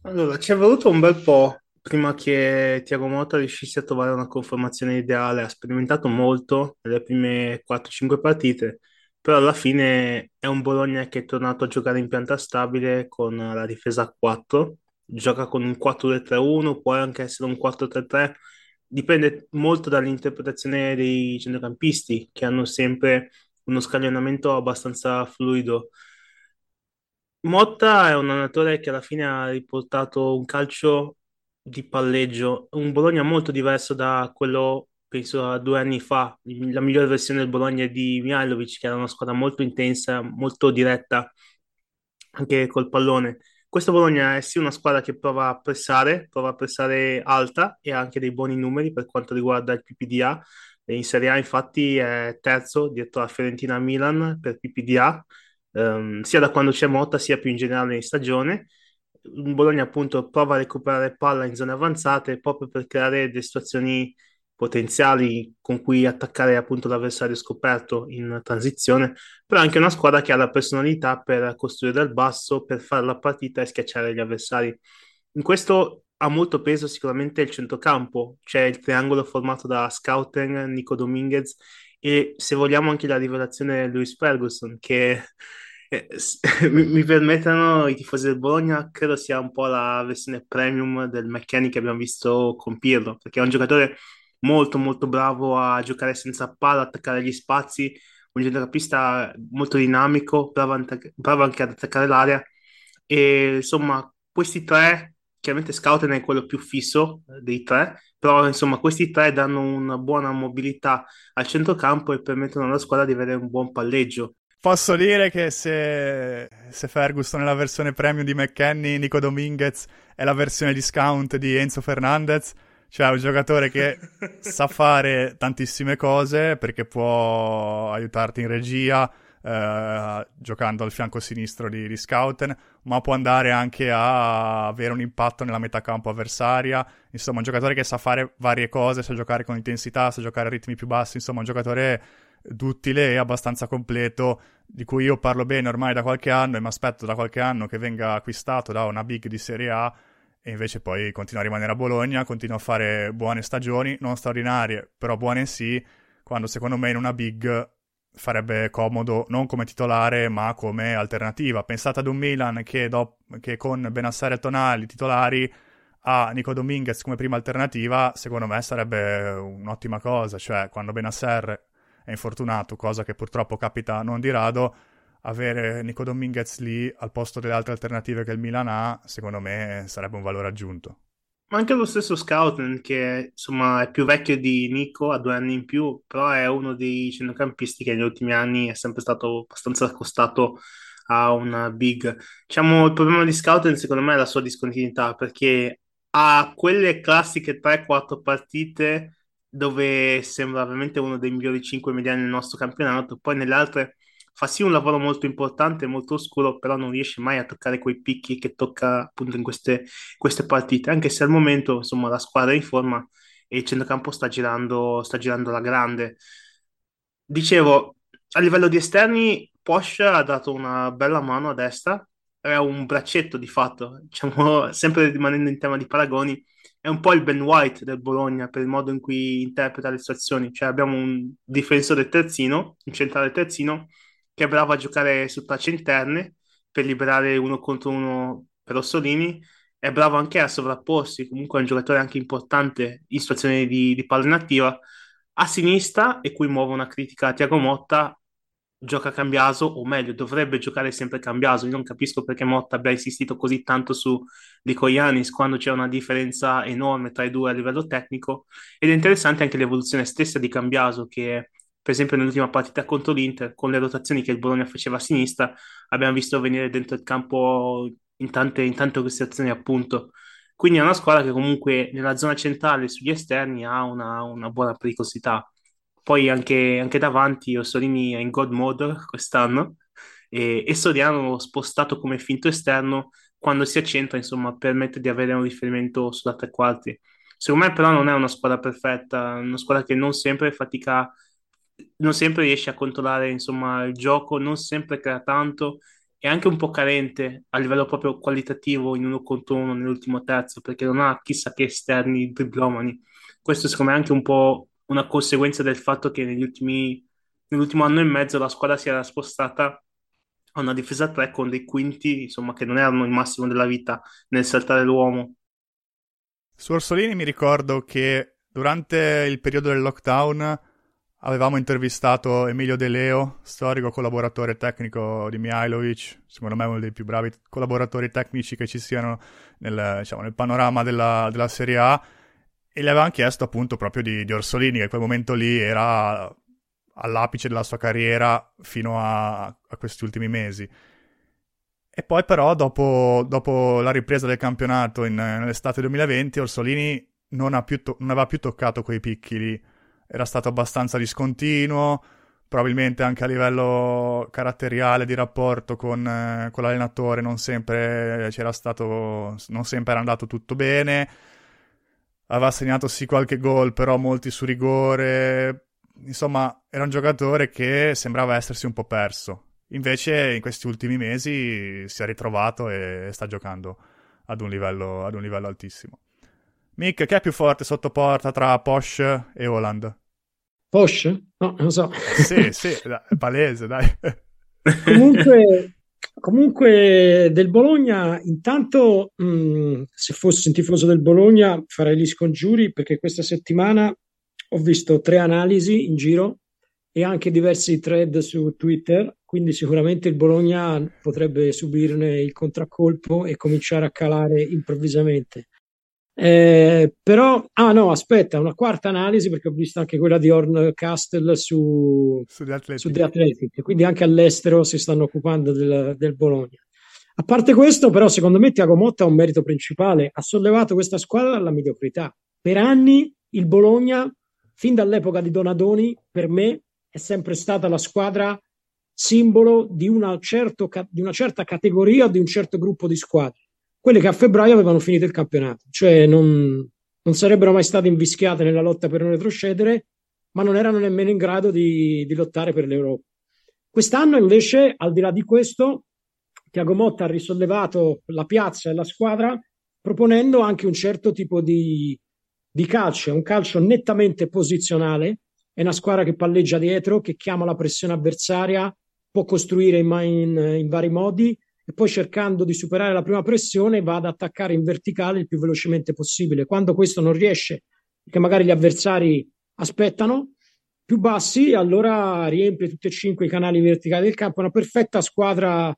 Allora, ci è voluto un bel po' prima che Tiago Motta riuscisse a trovare una conformazione ideale. Ha sperimentato molto nelle prime 4-5 partite, però alla fine è un Bologna che è tornato a giocare in pianta stabile con la difesa a 4. Gioca con un 4-2-3-1, può anche essere un 4-3-3 dipende molto dall'interpretazione dei centrocampisti che hanno sempre uno scaglionamento abbastanza fluido. Motta è un allenatore che alla fine ha riportato un calcio di palleggio, un Bologna molto diverso da quello, penso, a due anni fa. La migliore versione del Bologna di Mihailovic, che era una squadra molto intensa, molto diretta, anche col pallone. Questo Bologna è sì una squadra che prova a pressare, prova a pressare alta e ha anche dei buoni numeri per quanto riguarda il PPDA. In Serie A infatti è terzo dietro a Fiorentina Milan per PPDA, ehm, sia da quando c'è Motta sia più in generale in stagione. Bologna appunto prova a recuperare palla in zone avanzate proprio per creare delle situazioni potenziali con cui attaccare appunto l'avversario scoperto in transizione, però anche una squadra che ha la personalità per costruire dal basso, per fare la partita e schiacciare gli avversari. In questo ha molto peso sicuramente il centrocampo, c'è il triangolo formato da Scouten, Nico Dominguez e se vogliamo anche la rivelazione Luis Ferguson che eh, [LAUGHS] mi, mi permettano i tifosi del Bologna, credo sia un po' la versione premium del McKenny che abbiamo visto con Pirlo, perché è un giocatore molto molto bravo a giocare senza palla, attaccare gli spazi, un centrocampista molto dinamico, bravo, bravo anche ad attaccare l'area e insomma questi tre, chiaramente Scouten è quello più fisso dei tre, però insomma questi tre danno una buona mobilità al centrocampo e permettono alla squadra di avere un buon palleggio. Posso dire che se, se Ferguson è la versione premium di McKenny, Nico Dominguez è la versione discount di Enzo Fernandez, cioè un giocatore che [LAUGHS] sa fare tantissime cose perché può aiutarti in regia, eh, giocando al fianco sinistro di, di, Scouten, ma può andare anche a avere un impatto nella metacampo avversaria. Insomma, un giocatore che sa fare varie cose, sa giocare con intensità, sa giocare a ritmi più bassi. Insomma, un giocatore duttile e abbastanza completo, di cui io parlo bene ormai da qualche anno e mi aspetto da qualche anno che venga acquistato da una big di Serie A. E invece poi continua a rimanere a Bologna, continua a fare buone stagioni, non straordinarie, però buone sì, quando secondo me in una big farebbe comodo non come titolare ma come alternativa. Pensate ad un Milan che, do- che con Benassare e Tonali titolari ha Nico Dominguez come prima alternativa, secondo me sarebbe un'ottima cosa, cioè quando Benasser è infortunato, cosa che purtroppo capita non di rado, avere Nico Dominguez lì al posto delle altre alternative che il Milan ha, secondo me sarebbe un valore aggiunto. Ma anche lo stesso Scouten, che insomma è più vecchio di Nico, ha due anni in più, però è uno dei centrocampisti che negli ultimi anni è sempre stato abbastanza accostato a una big. Diciamo, il problema di Scouten secondo me è la sua discontinuità, perché ha quelle classiche 3-4 partite dove sembra veramente uno dei migliori 5 mediani nel nostro campionato, poi nelle altre fa sì un lavoro molto importante, molto oscuro, però non riesce mai a toccare quei picchi che tocca appunto in queste, queste partite, anche se al momento insomma la squadra è in forma e il centrocampo sta girando, sta girando la grande. Dicevo, a livello di esterni, Porsche ha dato una bella mano a destra, è un braccetto di fatto, [LAUGHS] diciamo, sempre rimanendo in tema di paragoni, è un po' il Ben White del Bologna per il modo in cui interpreta le situazioni, cioè abbiamo un difensore terzino, un centrale terzino, che è bravo a giocare su tracce interne per liberare uno contro uno per Rossolini, è bravo anche a sovrapporsi, comunque è un giocatore anche importante in situazioni di, di palla inattiva. A sinistra, e qui muovo una critica a Tiago Motta, gioca Cambiaso, o meglio, dovrebbe giocare sempre Cambiaso. Io non capisco perché Motta abbia insistito così tanto su Lico Ianis quando c'è una differenza enorme tra i due a livello tecnico. Ed è interessante anche l'evoluzione stessa di Cambiaso, che per esempio nell'ultima partita contro l'Inter, con le rotazioni che il Bologna faceva a sinistra, abbiamo visto venire dentro il campo in tante, in tante situazioni appunto. Quindi è una squadra che comunque nella zona centrale sugli esterni ha una, una buona pericolosità. Poi anche, anche davanti Orsolini è in God mode quest'anno e, e Soriano spostato come finto esterno quando si accentra, insomma, permette di avere un riferimento sulla tre quarti. Secondo me però non è una squadra perfetta, una squadra che non sempre fatica non sempre riesce a controllare insomma, il gioco, non sempre crea tanto, è anche un po' carente a livello proprio qualitativo in uno contro uno nell'ultimo terzo, perché non ha chissà che esterni driblomani. Questo secondo me è anche un po' una conseguenza del fatto che negli ultimi, nell'ultimo anno e mezzo la squadra si era spostata a una difesa 3 con dei quinti, insomma, che non erano il massimo della vita nel saltare l'uomo. Su Orsolini mi ricordo che durante il periodo del lockdown Avevamo intervistato Emilio De Leo, storico collaboratore tecnico di Mihailovic, secondo me uno dei più bravi collaboratori tecnici che ci siano nel, diciamo, nel panorama della, della, Serie A, e gli avevamo chiesto appunto proprio di, di, Orsolini, che in quel momento lì era all'apice della sua carriera fino a, a questi ultimi mesi. E poi però dopo, dopo, la ripresa del campionato in, nell'estate 2020, Orsolini non, to- non aveva più toccato quei picchi lì era stato abbastanza discontinuo, probabilmente anche a livello caratteriale di rapporto con, eh, con l'allenatore non sempre c'era stato, non sempre era andato tutto bene. Aveva segnato sì qualche gol, però molti su rigore. Insomma, era un giocatore che sembrava essersi un po' perso. Invece in questi ultimi mesi si è ritrovato e sta giocando ad un livello, ad un livello altissimo. Mick, che è più forte sotto porta tra Posh e Holland? Posh? No, non lo so. Sì, sì, è palese, dai. [LAUGHS] comunque, comunque, del Bologna, intanto mh, mm, se fossi un tifoso del Bologna farei gli scongiuri perché questa settimana ho visto tre analisi in giro e anche diversi thread su Twitter, quindi sicuramente il Bologna potrebbe subirne il contraccolpo e cominciare a calare improvvisamente. Eh, però, ah no, aspetta, una quarta analisi perché ho visto anche quella di Horn Castle su, su, The Athletic. su The Athletic, quindi anche all'estero si stanno occupando del, del Bologna. A parte questo, però, secondo me Tiago Motta ha un merito principale, ha sollevato questa squadra dalla mediocrità. Per anni il Bologna, fin dall'epoca di Donadoni, per me è sempre stata la squadra simbolo di una, certo, di una certa categoria di un certo gruppo di squadre, quelle che a febbraio avevano finito il campionato, cioè non, non sarebbero mai state invischiate nella lotta per non retrocedere, ma non erano nemmeno in grado di, di lottare per l'Europa. Quest'anno invece, al di là di questo, Tiago Motta ha risollevato la piazza e la squadra proponendo anche un certo tipo di, di calcio, un calcio nettamente posizionale, è una squadra che palleggia dietro, che chiama la pressione avversaria, può costruire in, in, in vari modi e poi cercando di superare la prima pressione va ad attaccare in verticale il più velocemente possibile. Quando questo non riesce, perché magari gli avversari aspettano più bassi, allora riempie tutti e cinque i canali verticali del campo. Una perfetta squadra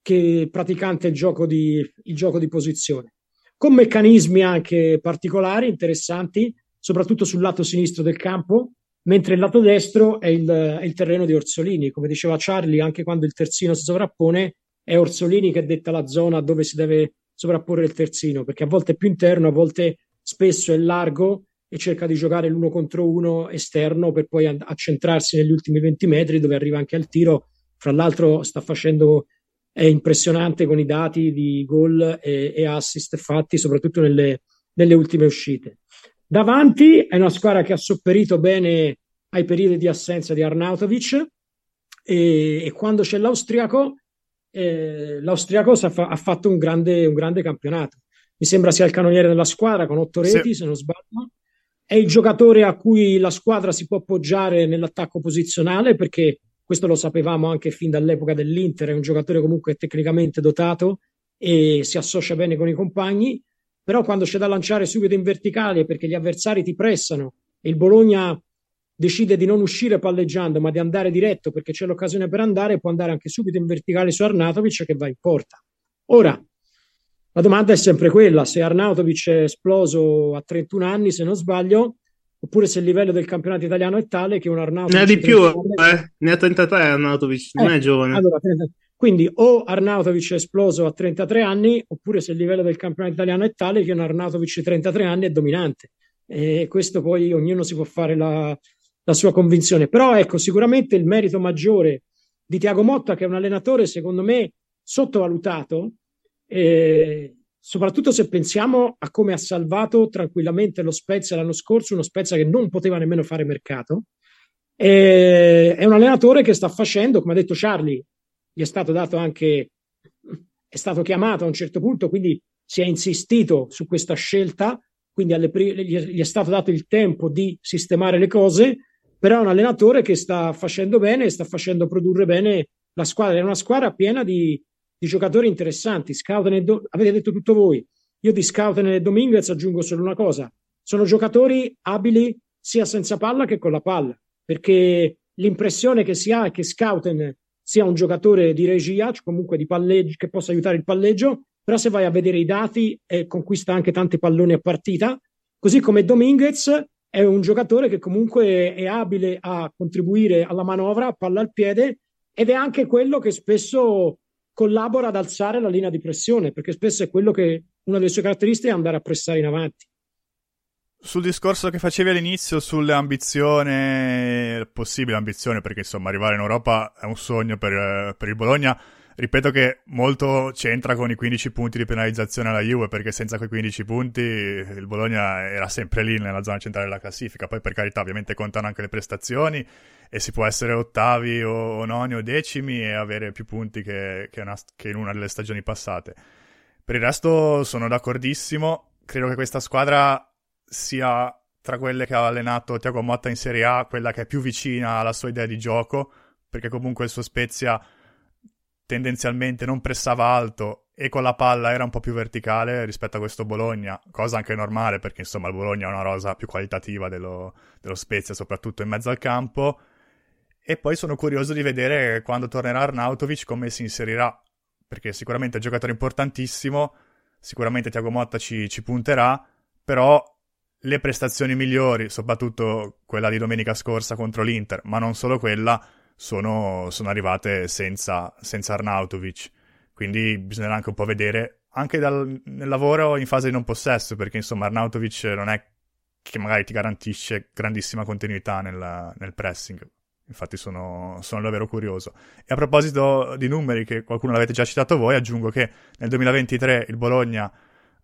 che praticante il gioco di, il gioco di posizione, con meccanismi anche particolari, interessanti, soprattutto sul lato sinistro del campo, mentre il lato destro è il, è il, terreno di Orsolini. Come diceva Charlie, anche quando il terzino si sovrappone, è Orsolini che detta la zona dove si deve sovrapporre il terzino, perché a volte è più interno, a volte spesso è largo e cerca di giocare l'uno contro uno esterno per poi accentrarsi negli ultimi 20 metri dove arriva anche al tiro. Fra l'altro sta facendo, è impressionante con i dati di gol e, e assist fatti, soprattutto nelle, nelle ultime uscite. Davanti è una squadra che ha sopperito bene ai periodi di assenza di Arnautovic e, e quando c'è l'austriaco, eh, l'austriaco fa, ha fatto un grande, un grande, campionato. Mi sembra sia il canoniere della squadra con otto reti, sì. se non sbaglio. È il giocatore a cui la squadra si può appoggiare nell'attacco posizionale perché questo lo sapevamo anche fin dall'epoca dell'Inter, è un giocatore comunque tecnicamente dotato e si associa bene con i compagni però quando c'è da lanciare subito in verticale perché gli avversari ti pressano e il Bologna decide di non uscire palleggiando ma di andare diretto perché c'è l'occasione per andare, può andare anche subito in verticale su Arnatovic che va in porta. Ora, la domanda è sempre quella, se Arnautovic è esploso a 31 anni, se non sbaglio, oppure se il livello del campionato italiano è tale che un Arnautovic... Ne ha di più, eh? ne ha 33 Arnautovic, non eh, è giovane. Allora, quindi o Arnautovic è esploso a 33 anni, oppure se il livello del campionato italiano è tale che un Arnautovic di 33 anni è dominante. E questo poi ognuno si può fare la, la sua convinzione. Però ecco, sicuramente il merito maggiore di Tiago Motta, che è un allenatore secondo me sottovalutato, eh, soprattutto se pensiamo a come ha salvato tranquillamente lo Spezia l'anno scorso, uno Spezia che non poteva nemmeno fare mercato. Eh, è un allenatore che sta facendo, come ha detto Charlie, gli è stato dato anche, è stato chiamato a un certo punto, quindi si è insistito su questa scelta, quindi alle, gli è stato dato il tempo di sistemare le cose, però è un allenatore che sta facendo bene e sta facendo produrre bene la squadra. È una squadra piena di, di giocatori interessanti. Scouten Do- avete detto tutto voi. Io di Scouten e Dominguez aggiungo solo una cosa. Sono giocatori abili sia senza palla che con la palla, perché l'impressione che si ha è che Scouten sia un giocatore di regia, comunque di palleggio, che possa aiutare il palleggio, però se vai a vedere i dati eh, conquista anche tanti palloni a partita, così come Dominguez è un giocatore che comunque è abile a contribuire alla manovra, palla al piede, ed è anche quello che spesso collabora ad alzare la linea di pressione, perché spesso è quello che una delle sue caratteristiche è andare a pressare in avanti sul discorso che facevi all'inizio sulle ambizioni, possibile ambizione, perché insomma arrivare in Europa è un sogno per, per, il Bologna. Ripeto che molto c'entra con i 15 punti di penalizzazione alla Juve, perché senza quei 15 punti il Bologna era sempre lì nella zona centrale della classifica. Poi per carità ovviamente contano anche le prestazioni e si può essere ottavi o, noni o decimi e avere più punti che, che, una, che in una delle stagioni passate. Per il resto sono d'accordissimo, credo che questa squadra sia tra quelle che ha allenato Tiago Motta in Serie A, quella che è più vicina alla sua idea di gioco, perché comunque il suo Spezia tendenzialmente non pressava alto e con la palla era un po' più verticale rispetto a questo Bologna, cosa anche normale perché insomma il Bologna ha una rosa più qualitativa dello, dello Spezia, soprattutto in mezzo al campo. E poi sono curioso di vedere quando tornerà Arnautovic come si inserirà, perché sicuramente è un giocatore importantissimo, sicuramente Tiago Motta ci, ci punterà, però le prestazioni migliori, soprattutto quella di domenica scorsa contro l'Inter, ma non solo quella, sono, sono arrivate senza, senza Arnautovic. Quindi bisognerà anche un po' vedere, anche dal, nel lavoro in fase di non possesso, perché insomma Arnautovic non è che magari ti garantisce grandissima continuità nel, nel pressing. Infatti sono, sono, davvero curioso. E a proposito di numeri, che qualcuno l'avete già citato voi, aggiungo che nel 2023 il Bologna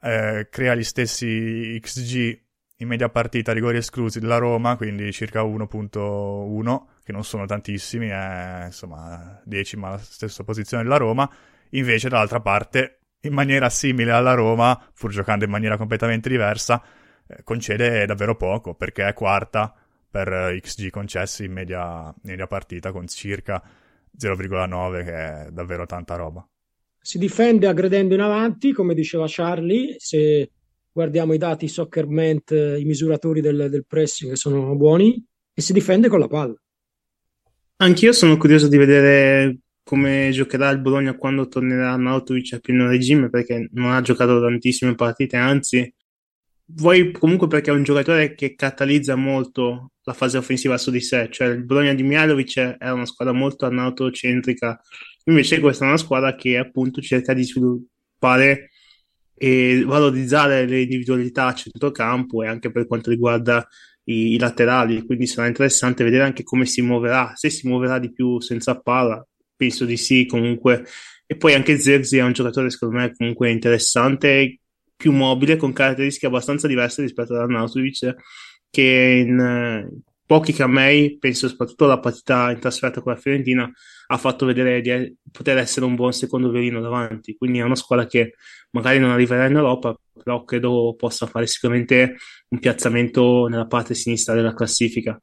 eh, crea gli stessi XG in media partita rigori esclusi della Roma, quindi circa 1.1, che non sono tantissimi, è insomma decima la stessa posizione della Roma. Invece, dall'altra parte, in maniera simile alla Roma, pur giocando in maniera completamente diversa, eh, concede davvero poco, perché è quarta per eh, XG concessi in media, media partita, con circa 0,9, che è davvero tanta roba. Si difende aggredendo in avanti, come diceva Charlie, se guardiamo i dati Soccerment, i misuratori del, del pressing sono buoni e si difende con la palla. Anch'io sono curioso di vedere come giocherà il Bologna quando tornerà Nautovic a pieno regime perché non ha giocato tantissime partite, anzi vuoi comunque perché è un giocatore che catalizza molto la fase offensiva su di sé, cioè il Bologna di Mialovic è una squadra molto anautocentrica, invece questa è una squadra che appunto cerca di sviluppare e valorizzare le individualità a centrocampo e anche per quanto riguarda i, i, laterali, quindi sarà interessante vedere anche come si muoverà, se si muoverà di più senza palla, penso di sì comunque, e poi anche Zerzi è un giocatore secondo me comunque interessante, più mobile, con caratteristiche abbastanza diverse rispetto ad Arnautovic, che in, pochi Camei, penso soprattutto alla partita in trasferta con la Fiorentina, ha fatto vedere di poter essere un buon secondo violino davanti. Quindi è una squadra che magari non arriverà in Europa, però credo possa fare sicuramente un piazzamento nella parte sinistra della classifica.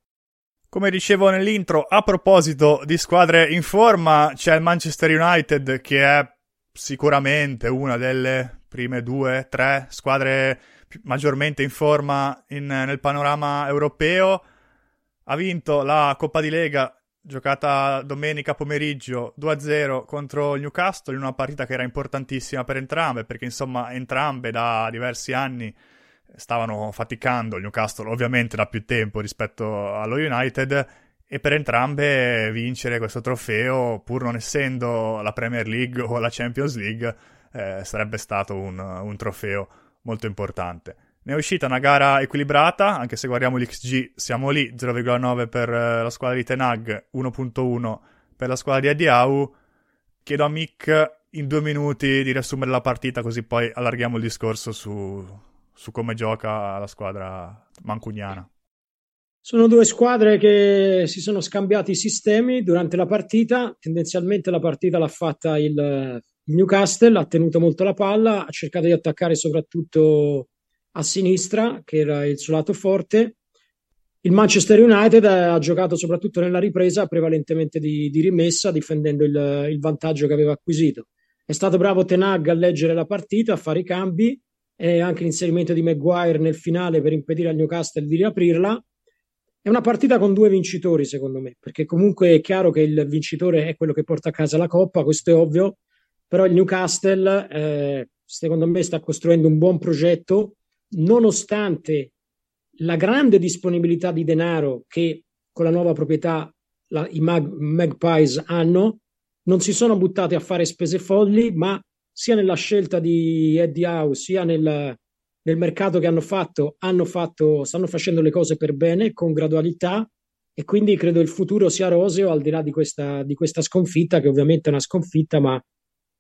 Come dicevo nell'intro, a proposito di squadre in forma, c'è il Manchester United che è sicuramente una delle prime due, tre squadre maggiormente in forma in, nel panorama europeo ha vinto la Coppa di Lega giocata domenica pomeriggio 2-0 contro il Newcastle in una partita che era importantissima per entrambe perché insomma entrambe da diversi anni stavano faticando il Newcastle ovviamente da più tempo rispetto allo United e per entrambe vincere questo trofeo pur non essendo la Premier League o la Champions League eh, sarebbe stato un, un trofeo molto importante. Ne è uscita una gara equilibrata, anche se guardiamo l'XG siamo lì, 0,9 per eh, la squadra di Tenag, 1.1 per la squadra di Ediau. Chiedo a Mick in due minuti di riassumere la partita così poi allarghiamo il discorso su, su come gioca la squadra mancuniana. Sono due squadre che si sono scambiati i sistemi durante la partita. Tendenzialmente la partita l'ha fatta il, il Newcastle, ha tenuto molto la palla, ha cercato di attaccare soprattutto a sinistra, che era il suo lato forte. Il Manchester United ha giocato soprattutto nella ripresa prevalentemente di, di rimessa, difendendo il, il, vantaggio che aveva acquisito. È stato bravo Tenag a leggere la partita, a fare i cambi e anche l'inserimento di Maguire nel finale per impedire al Newcastle di riaprirla. È una partita con due vincitori, secondo me, perché comunque è chiaro che il vincitore è quello che porta a casa la coppa, questo è ovvio, però il Newcastle, eh, secondo me, sta costruendo un buon progetto nonostante la grande disponibilità di denaro che con la nuova proprietà la, i Mag, Magpies hanno, non si sono buttati a fare spese folli, ma sia nella scelta di Eddie Howe, sia nel, nel mercato che hanno fatto, hanno fatto, stanno facendo le cose per bene, con gradualità, e quindi credo il futuro sia roseo al di là di questa, di questa sconfitta, che ovviamente è una sconfitta, ma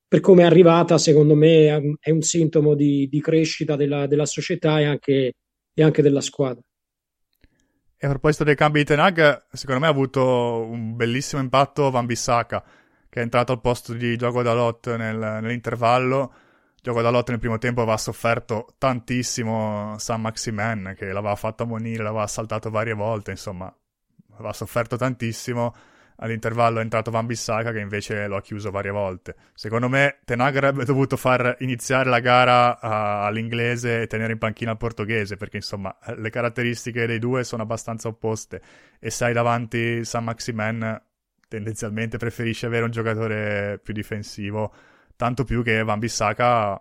per come è arrivata, secondo me è un sintomo di, di crescita della, della società e anche, e anche, della squadra. E a proposito dei cambi di Tenag, secondo me ha avuto un bellissimo impatto Van Bissaka, che è entrato al posto di Gioco Dalot nel, nell'intervallo. Gioco Dalot nel primo tempo aveva sofferto tantissimo San Maximen, che l'aveva fatto ammonire, l'aveva assaltato varie volte, insomma, aveva sofferto tantissimo all'intervallo è entrato Van Bissaka che invece lo ha chiuso varie volte. Secondo me Tenag avrebbe dovuto far iniziare la gara a, all'inglese e tenere in panchina il portoghese perché insomma le caratteristiche dei due sono abbastanza opposte e se hai davanti San Maximen tendenzialmente preferisce avere un giocatore più difensivo, tanto più che Van Bissaka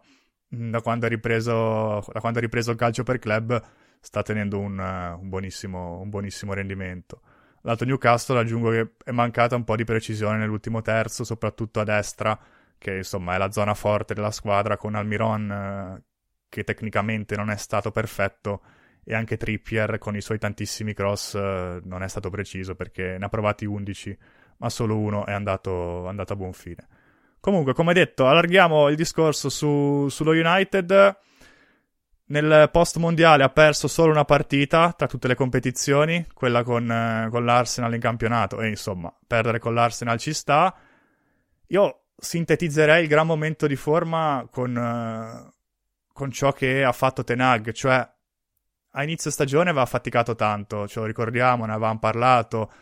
da quando ha ripreso, da quando ha ripreso il calcio per club sta tenendo un, un, buonissimo, un buonissimo rendimento. Lato Newcastle aggiungo che è mancata un po' di precisione nell'ultimo terzo, soprattutto a destra, che insomma è la zona forte della squadra con Almiron eh, che tecnicamente non è stato perfetto e anche Trippier con i suoi tantissimi cross eh, non è stato preciso perché ne ha provati 11 ma solo uno è andato, andato a buon fine. Comunque, come detto, allarghiamo il discorso su, sullo United. Nel post mondiale ha perso solo una partita tra tutte le competizioni, quella con, eh, con l'Arsenal in campionato, e insomma, perdere con l'Arsenal ci sta. Io sintetizzerei il gran momento di forma con, eh, con ciò che ha fatto Tenag, cioè a inizio stagione aveva faticato tanto, ce lo ricordiamo, ne avevamo parlato,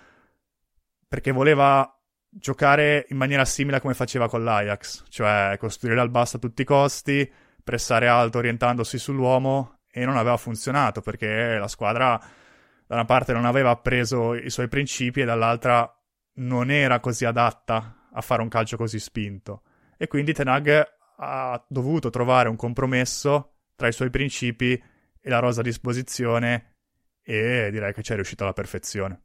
perché voleva giocare in maniera simile a come faceva con l'Ajax, cioè costruire al basso a tutti i costi, pressare alto orientandosi sull'uomo e non aveva funzionato perché la squadra da una parte non aveva appreso i suoi principi e dall'altra non era così adatta a fare un calcio così spinto. E quindi Tenag ha dovuto trovare un compromesso tra i suoi principi e la rosa a disposizione e direi che ci è riuscito alla perfezione.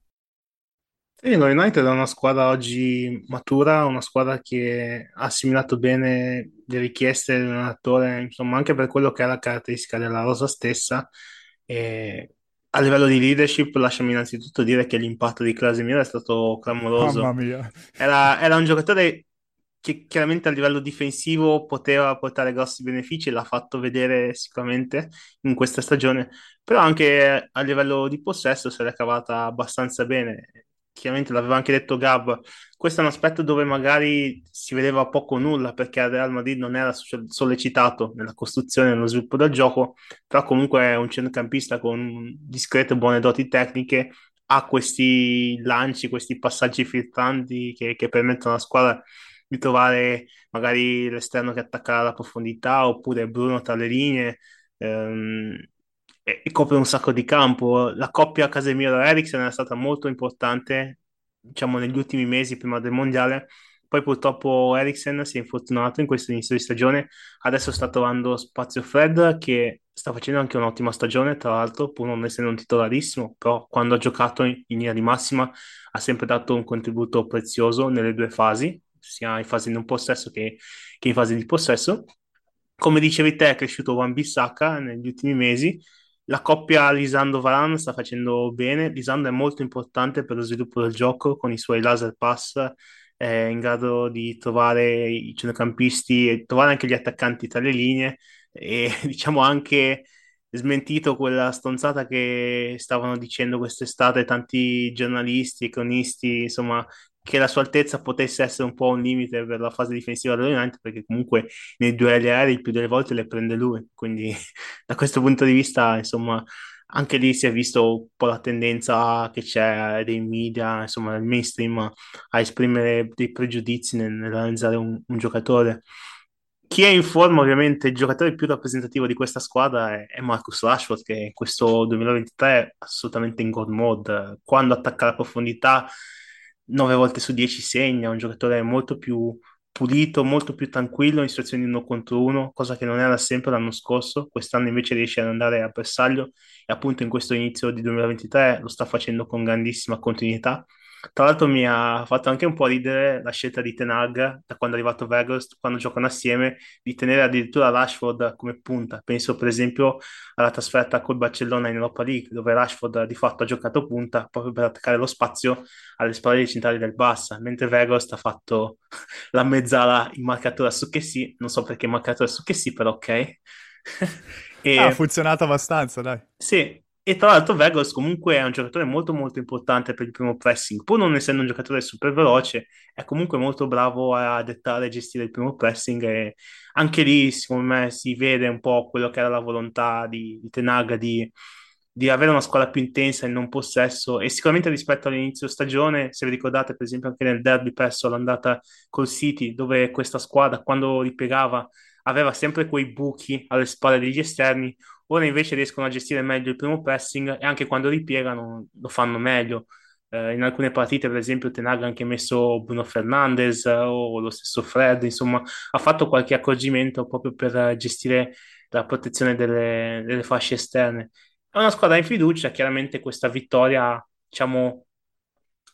Sì, lo United è una squadra oggi matura, una squadra che ha assimilato bene le richieste dell'allenatore, insomma, anche per quello che è la caratteristica della rosa stessa. E a livello di leadership, lasciami innanzitutto dire che l'impatto di Casemiro è stato clamoroso. Mamma mia. Era, era un giocatore che chiaramente a livello difensivo poteva portare grossi benefici, l'ha fatto vedere sicuramente in questa stagione, però anche a livello di possesso se l'è cavata abbastanza bene chiaramente l'aveva anche detto Gab, questo è un aspetto dove magari si vedeva poco o nulla perché il Real Madrid non era sollecitato nella costruzione e nello sviluppo del gioco, però comunque è un centrocampista con discrete buone doti tecniche, ha questi lanci, questi passaggi filtranti che, che permettono alla squadra di trovare magari l'esterno che attacca alla profondità oppure Bruno tra le linee. Ehm, e, copre un sacco di campo. La coppia Casemiro-Eriksen è stata molto importante, diciamo, negli ultimi mesi prima del mondiale. Poi purtroppo Eriksen si è infortunato in questo inizio di stagione, adesso sta trovando spazio Fred che sta facendo anche un'ottima stagione, tra l'altro, pur non essendo un titolarissimo, però quando ha giocato in, in linea di massima ha sempre dato un contributo prezioso nelle due fasi, sia in fase di non possesso che, che in fase di possesso. Come dicevi te, è cresciuto Wan Bissaka negli ultimi mesi, la coppia Lisando-Varane sta facendo bene. Lisando è molto importante per lo sviluppo del gioco con i suoi laser pass, è in grado di trovare i centrocampisti e trovare anche gli attaccanti tra le linee e [LAUGHS] diciamo anche smentito quella stonzata che stavano dicendo quest'estate tanti giornalisti e cronisti, insomma, che la sua altezza potesse essere un po' un limite per la fase difensiva dell'United perché comunque nei duelli aerei più delle volte le prende lui quindi [LAUGHS] da questo punto di vista insomma anche lì si è visto un po' la tendenza che c'è dei media insomma nel mainstream a esprimere dei pregiudizi nell'analizzare un, un giocatore chi è in forma, ovviamente, il giocatore più rappresentativo di questa squadra è, è Marcus Rashford, che in questo 2023 è assolutamente in god mode. Quando attacca la profondità, 9 volte su 10 segna, un giocatore molto più pulito, molto più tranquillo in situazioni di uno contro uno, cosa che non era sempre l'anno scorso. Quest'anno invece riesce ad andare a bersaglio e appunto in questo inizio di 2023 lo sta facendo con grandissima continuità tra l'altro mi ha fatto anche un po' ridere la scelta di Tenag da quando è arrivato Vegas, quando giocano assieme, di tenere addirittura Rashford come punta. Penso per esempio alla trasferta col Barcellona in Europa League, dove Rashford di fatto ha giocato punta proprio per attaccare lo spazio alle spalle centrali del Bassa, mentre Vegas ha fatto [LAUGHS] la mezzala in marcatura su che sì, non so perché marcatura su che sì, però ok. [LAUGHS] e... Ah, ha funzionato abbastanza, dai. Sì, e tra l'altro Vegas comunque è un giocatore molto molto importante per il primo pressing, pur non essendo un giocatore super veloce, è comunque molto bravo a dettare e gestire il primo pressing e anche lì secondo me si vede un po' quello che era la volontà di, di Tenaga di, di avere una squadra più intensa in non possesso. E sicuramente rispetto all'inizio stagione, se vi ricordate per esempio anche nel derby perso l'andata col City, dove questa squadra quando ripiegava aveva sempre quei buchi alle spalle degli esterni, ora invece riescono a gestire meglio il primo pressing e anche quando ripiegano lo fanno meglio. eh, in alcune partite, per esempio, Tenag ha anche messo Bruno Fernandes eh, o lo stesso Fred, insomma, ha fatto qualche accorgimento proprio per gestire la protezione delle, delle fasce esterne. È una squadra in fiducia, chiaramente questa vittoria, diciamo,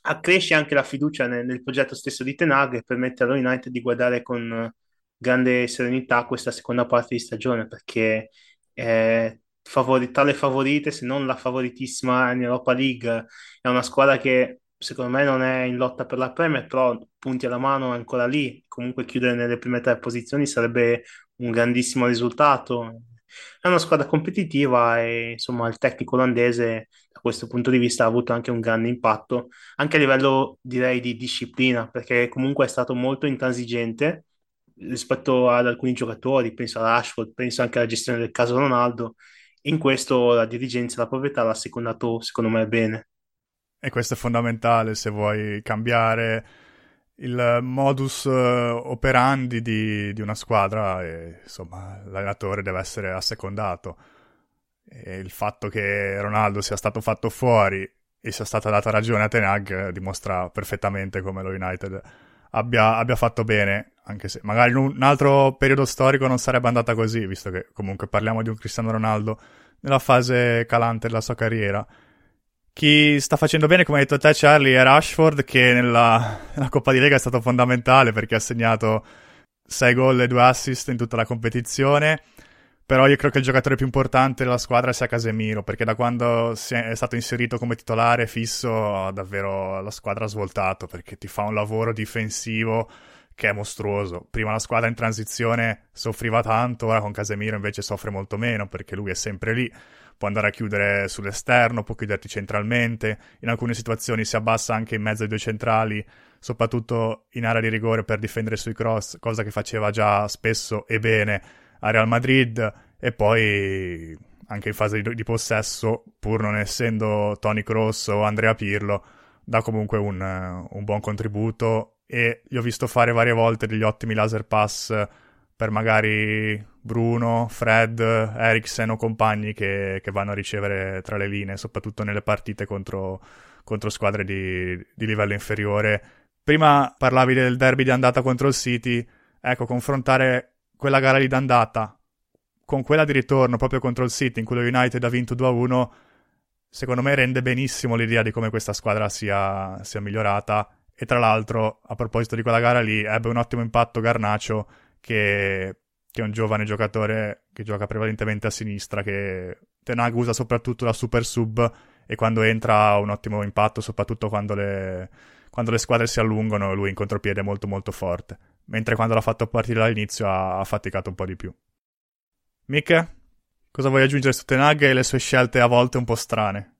accresce anche la fiducia nel, nel progetto stesso di Tenag e permette allo United di guardare con grande serenità questa seconda parte di stagione perché eh, favori- tra le favorite, se non la favoritissima in Europa League, è una squadra che secondo me non è in lotta per la Premier, però punti alla mano è ancora lì. Comunque chiudere nelle prime tre posizioni sarebbe un grandissimo risultato. È una squadra competitiva e insomma il tecnico olandese da questo punto di vista ha avuto anche un grande impatto, anche a livello direi di disciplina, perché comunque è stato molto intransigente rispetto ad alcuni giocatori, penso a Rashford, penso anche alla gestione del caso Ronaldo in questo la dirigenza la proprietà l'ha secondato, secondo me, bene. E questo è fondamentale se vuoi cambiare il modus eh, operandi di, di una squadra e insomma l'allenatore deve essere assecondato. E il fatto che Ronaldo sia stato fatto fuori e sia stata data ragione a Tenag dimostra perfettamente come lo United abbia, abbia fatto bene, anche se magari in un altro periodo storico non sarebbe andata così, visto che comunque parliamo di un Cristiano Ronaldo nella fase calante della sua carriera. Chi sta facendo bene, come hai detto te Charlie, è Rashford che nella, nella Coppa di Lega è stato fondamentale perché ha segnato 6 gol e 2 assist in tutta la competizione. Però io credo che il giocatore più importante della squadra sia Casemiro, perché da quando è stato inserito come titolare fisso, davvero la squadra ha svoltato, perché ti fa un lavoro difensivo che è mostruoso. Prima la squadra in transizione soffriva tanto, ora con Casemiro invece soffre molto meno, perché lui è sempre lì, può andare a chiudere sull'esterno, può chiuderti centralmente, in alcune situazioni si abbassa anche in mezzo ai due centrali, soprattutto in area di rigore per difendere sui cross, cosa che faceva già spesso e bene a Real Madrid e poi anche in fase di, di possesso, pur non essendo Tony Cross o Andrea Pirlo, dà comunque un, un, buon contributo e gli ho visto fare varie volte degli ottimi laser pass per magari Bruno, Fred, Eriksen o compagni che, che vanno a ricevere tra le linee, soprattutto nelle partite contro, contro squadre di, di livello inferiore. Prima parlavi del derby di andata contro il City, ecco, confrontare quella gara lì d'andata con quella di ritorno proprio contro il City in cui lo United ha vinto 2-1 secondo me rende benissimo l'idea di come questa squadra sia, sia migliorata. E tra l'altro a proposito di quella gara lì ebbe un ottimo impatto Garnacio che, che è un giovane giocatore che gioca prevalentemente a sinistra che Tenag usa soprattutto la super sub e quando entra ha un ottimo impatto soprattutto quando le, quando le squadre si allungano lui in contropiede è molto molto forte mentre quando l'ha fatto partire dall'inizio ha, ha faticato un po' di più. Mick, cosa vuoi aggiungere su Tenag e le sue scelte a volte un po' strane?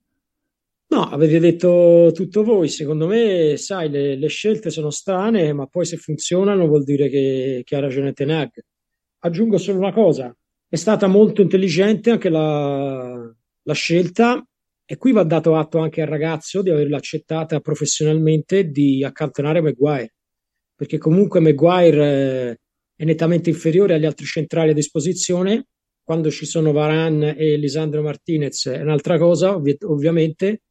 No, avete detto tutto voi. Secondo me, sai, le, le scelte sono strane, ma poi se funzionano vuol dire che, che ha ragione Tenag. Aggiungo solo una cosa: è stata molto intelligente anche la, la scelta, e qui va dato atto anche al ragazzo di averla accettata professionalmente di accantonare Maguire perché comunque Maguire eh, è nettamente inferiore agli altri centrali a disposizione. Quando ci sono Varane e Lisandro Martinez è un'altra cosa, ovvi- ovviamente,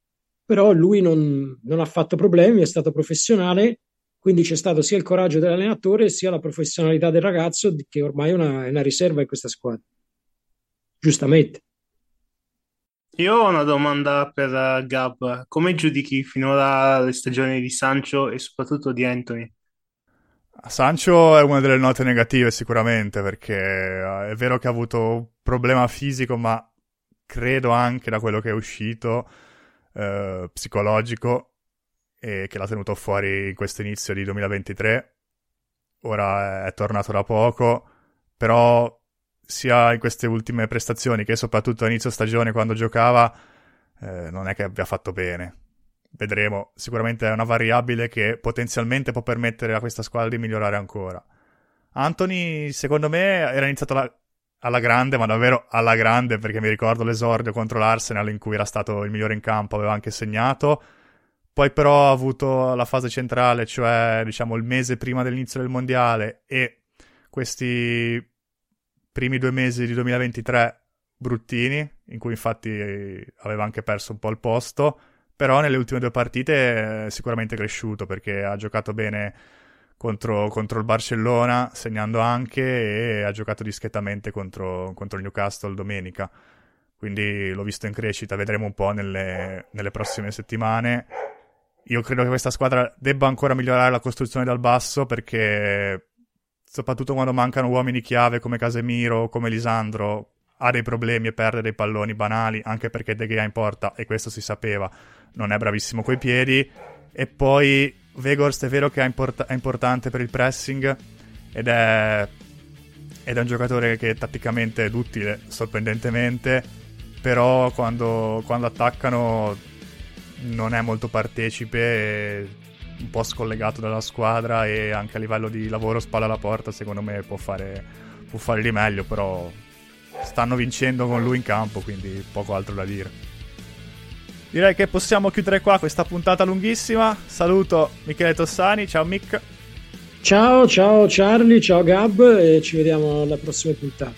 però lui non, non, ha fatto problemi, è stato professionale, quindi c'è stato sia il coraggio dell'allenatore sia la professionalità del ragazzo che ormai è una, è una riserva in questa squadra. Giustamente. Io ho una domanda per uh, Gab. Come giudichi finora le stagioni di Sancho e soprattutto di Anthony? Sancho è una delle note negative sicuramente perché eh, è vero che ha avuto un problema fisico, ma credo anche da quello che è uscito eh, psicologico e che l'ha tenuto fuori in questo inizio di 2023. Ora è tornato da poco, però sia in queste ultime prestazioni che soprattutto a inizio stagione quando giocava eh, non è che abbia fatto bene vedremo, sicuramente è una variabile che potenzialmente può permettere a questa squadra di migliorare ancora. Anthony, secondo me, era iniziato la, alla grande, ma davvero alla grande, perché mi ricordo l'esordio contro l'Arsenal in cui era stato il migliore in campo, aveva anche segnato. Poi però ha avuto la fase centrale, cioè diciamo il mese prima dell'inizio del mondiale e questi primi due mesi di 2023 bruttini, in cui infatti aveva anche perso un po' il posto però nelle ultime due partite è sicuramente cresciuto perché ha giocato bene contro, contro il Barcellona, segnando anche e ha giocato discretamente contro, contro il Newcastle domenica. Quindi l'ho visto in crescita, vedremo un po' nelle, nelle prossime settimane. Io credo che questa squadra debba ancora migliorare la costruzione dal basso perché soprattutto quando mancano uomini chiave come Casemiro, come Lisandro, ha dei problemi e perde dei palloni banali, anche perché De Gea in porta, e questo si sapeva, non è bravissimo coi piedi. E poi Vegorst è vero che è, import- è importante per il pressing ed è, ed è un giocatore che tatticamente è utile, sorprendentemente, però quando, quando attaccano non è molto partecipe, un po' scollegato dalla squadra e anche a livello di lavoro spalla alla porta secondo me può fare, può fare di meglio, però stanno vincendo con lui in campo, quindi poco altro da dire. Direi che possiamo chiudere qua questa puntata lunghissima. Saluto Michele Tossani, ciao Mick. Ciao, ciao Charlie, ciao Gab e ci vediamo alla prossima puntata.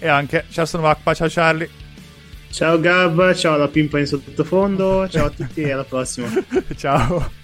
E anche, ciao sono Macpa, ciao Charlie. Ciao Gab, ciao la pimpa in sottofondo, ciao a tutti e alla prossima. [LAUGHS] ciao.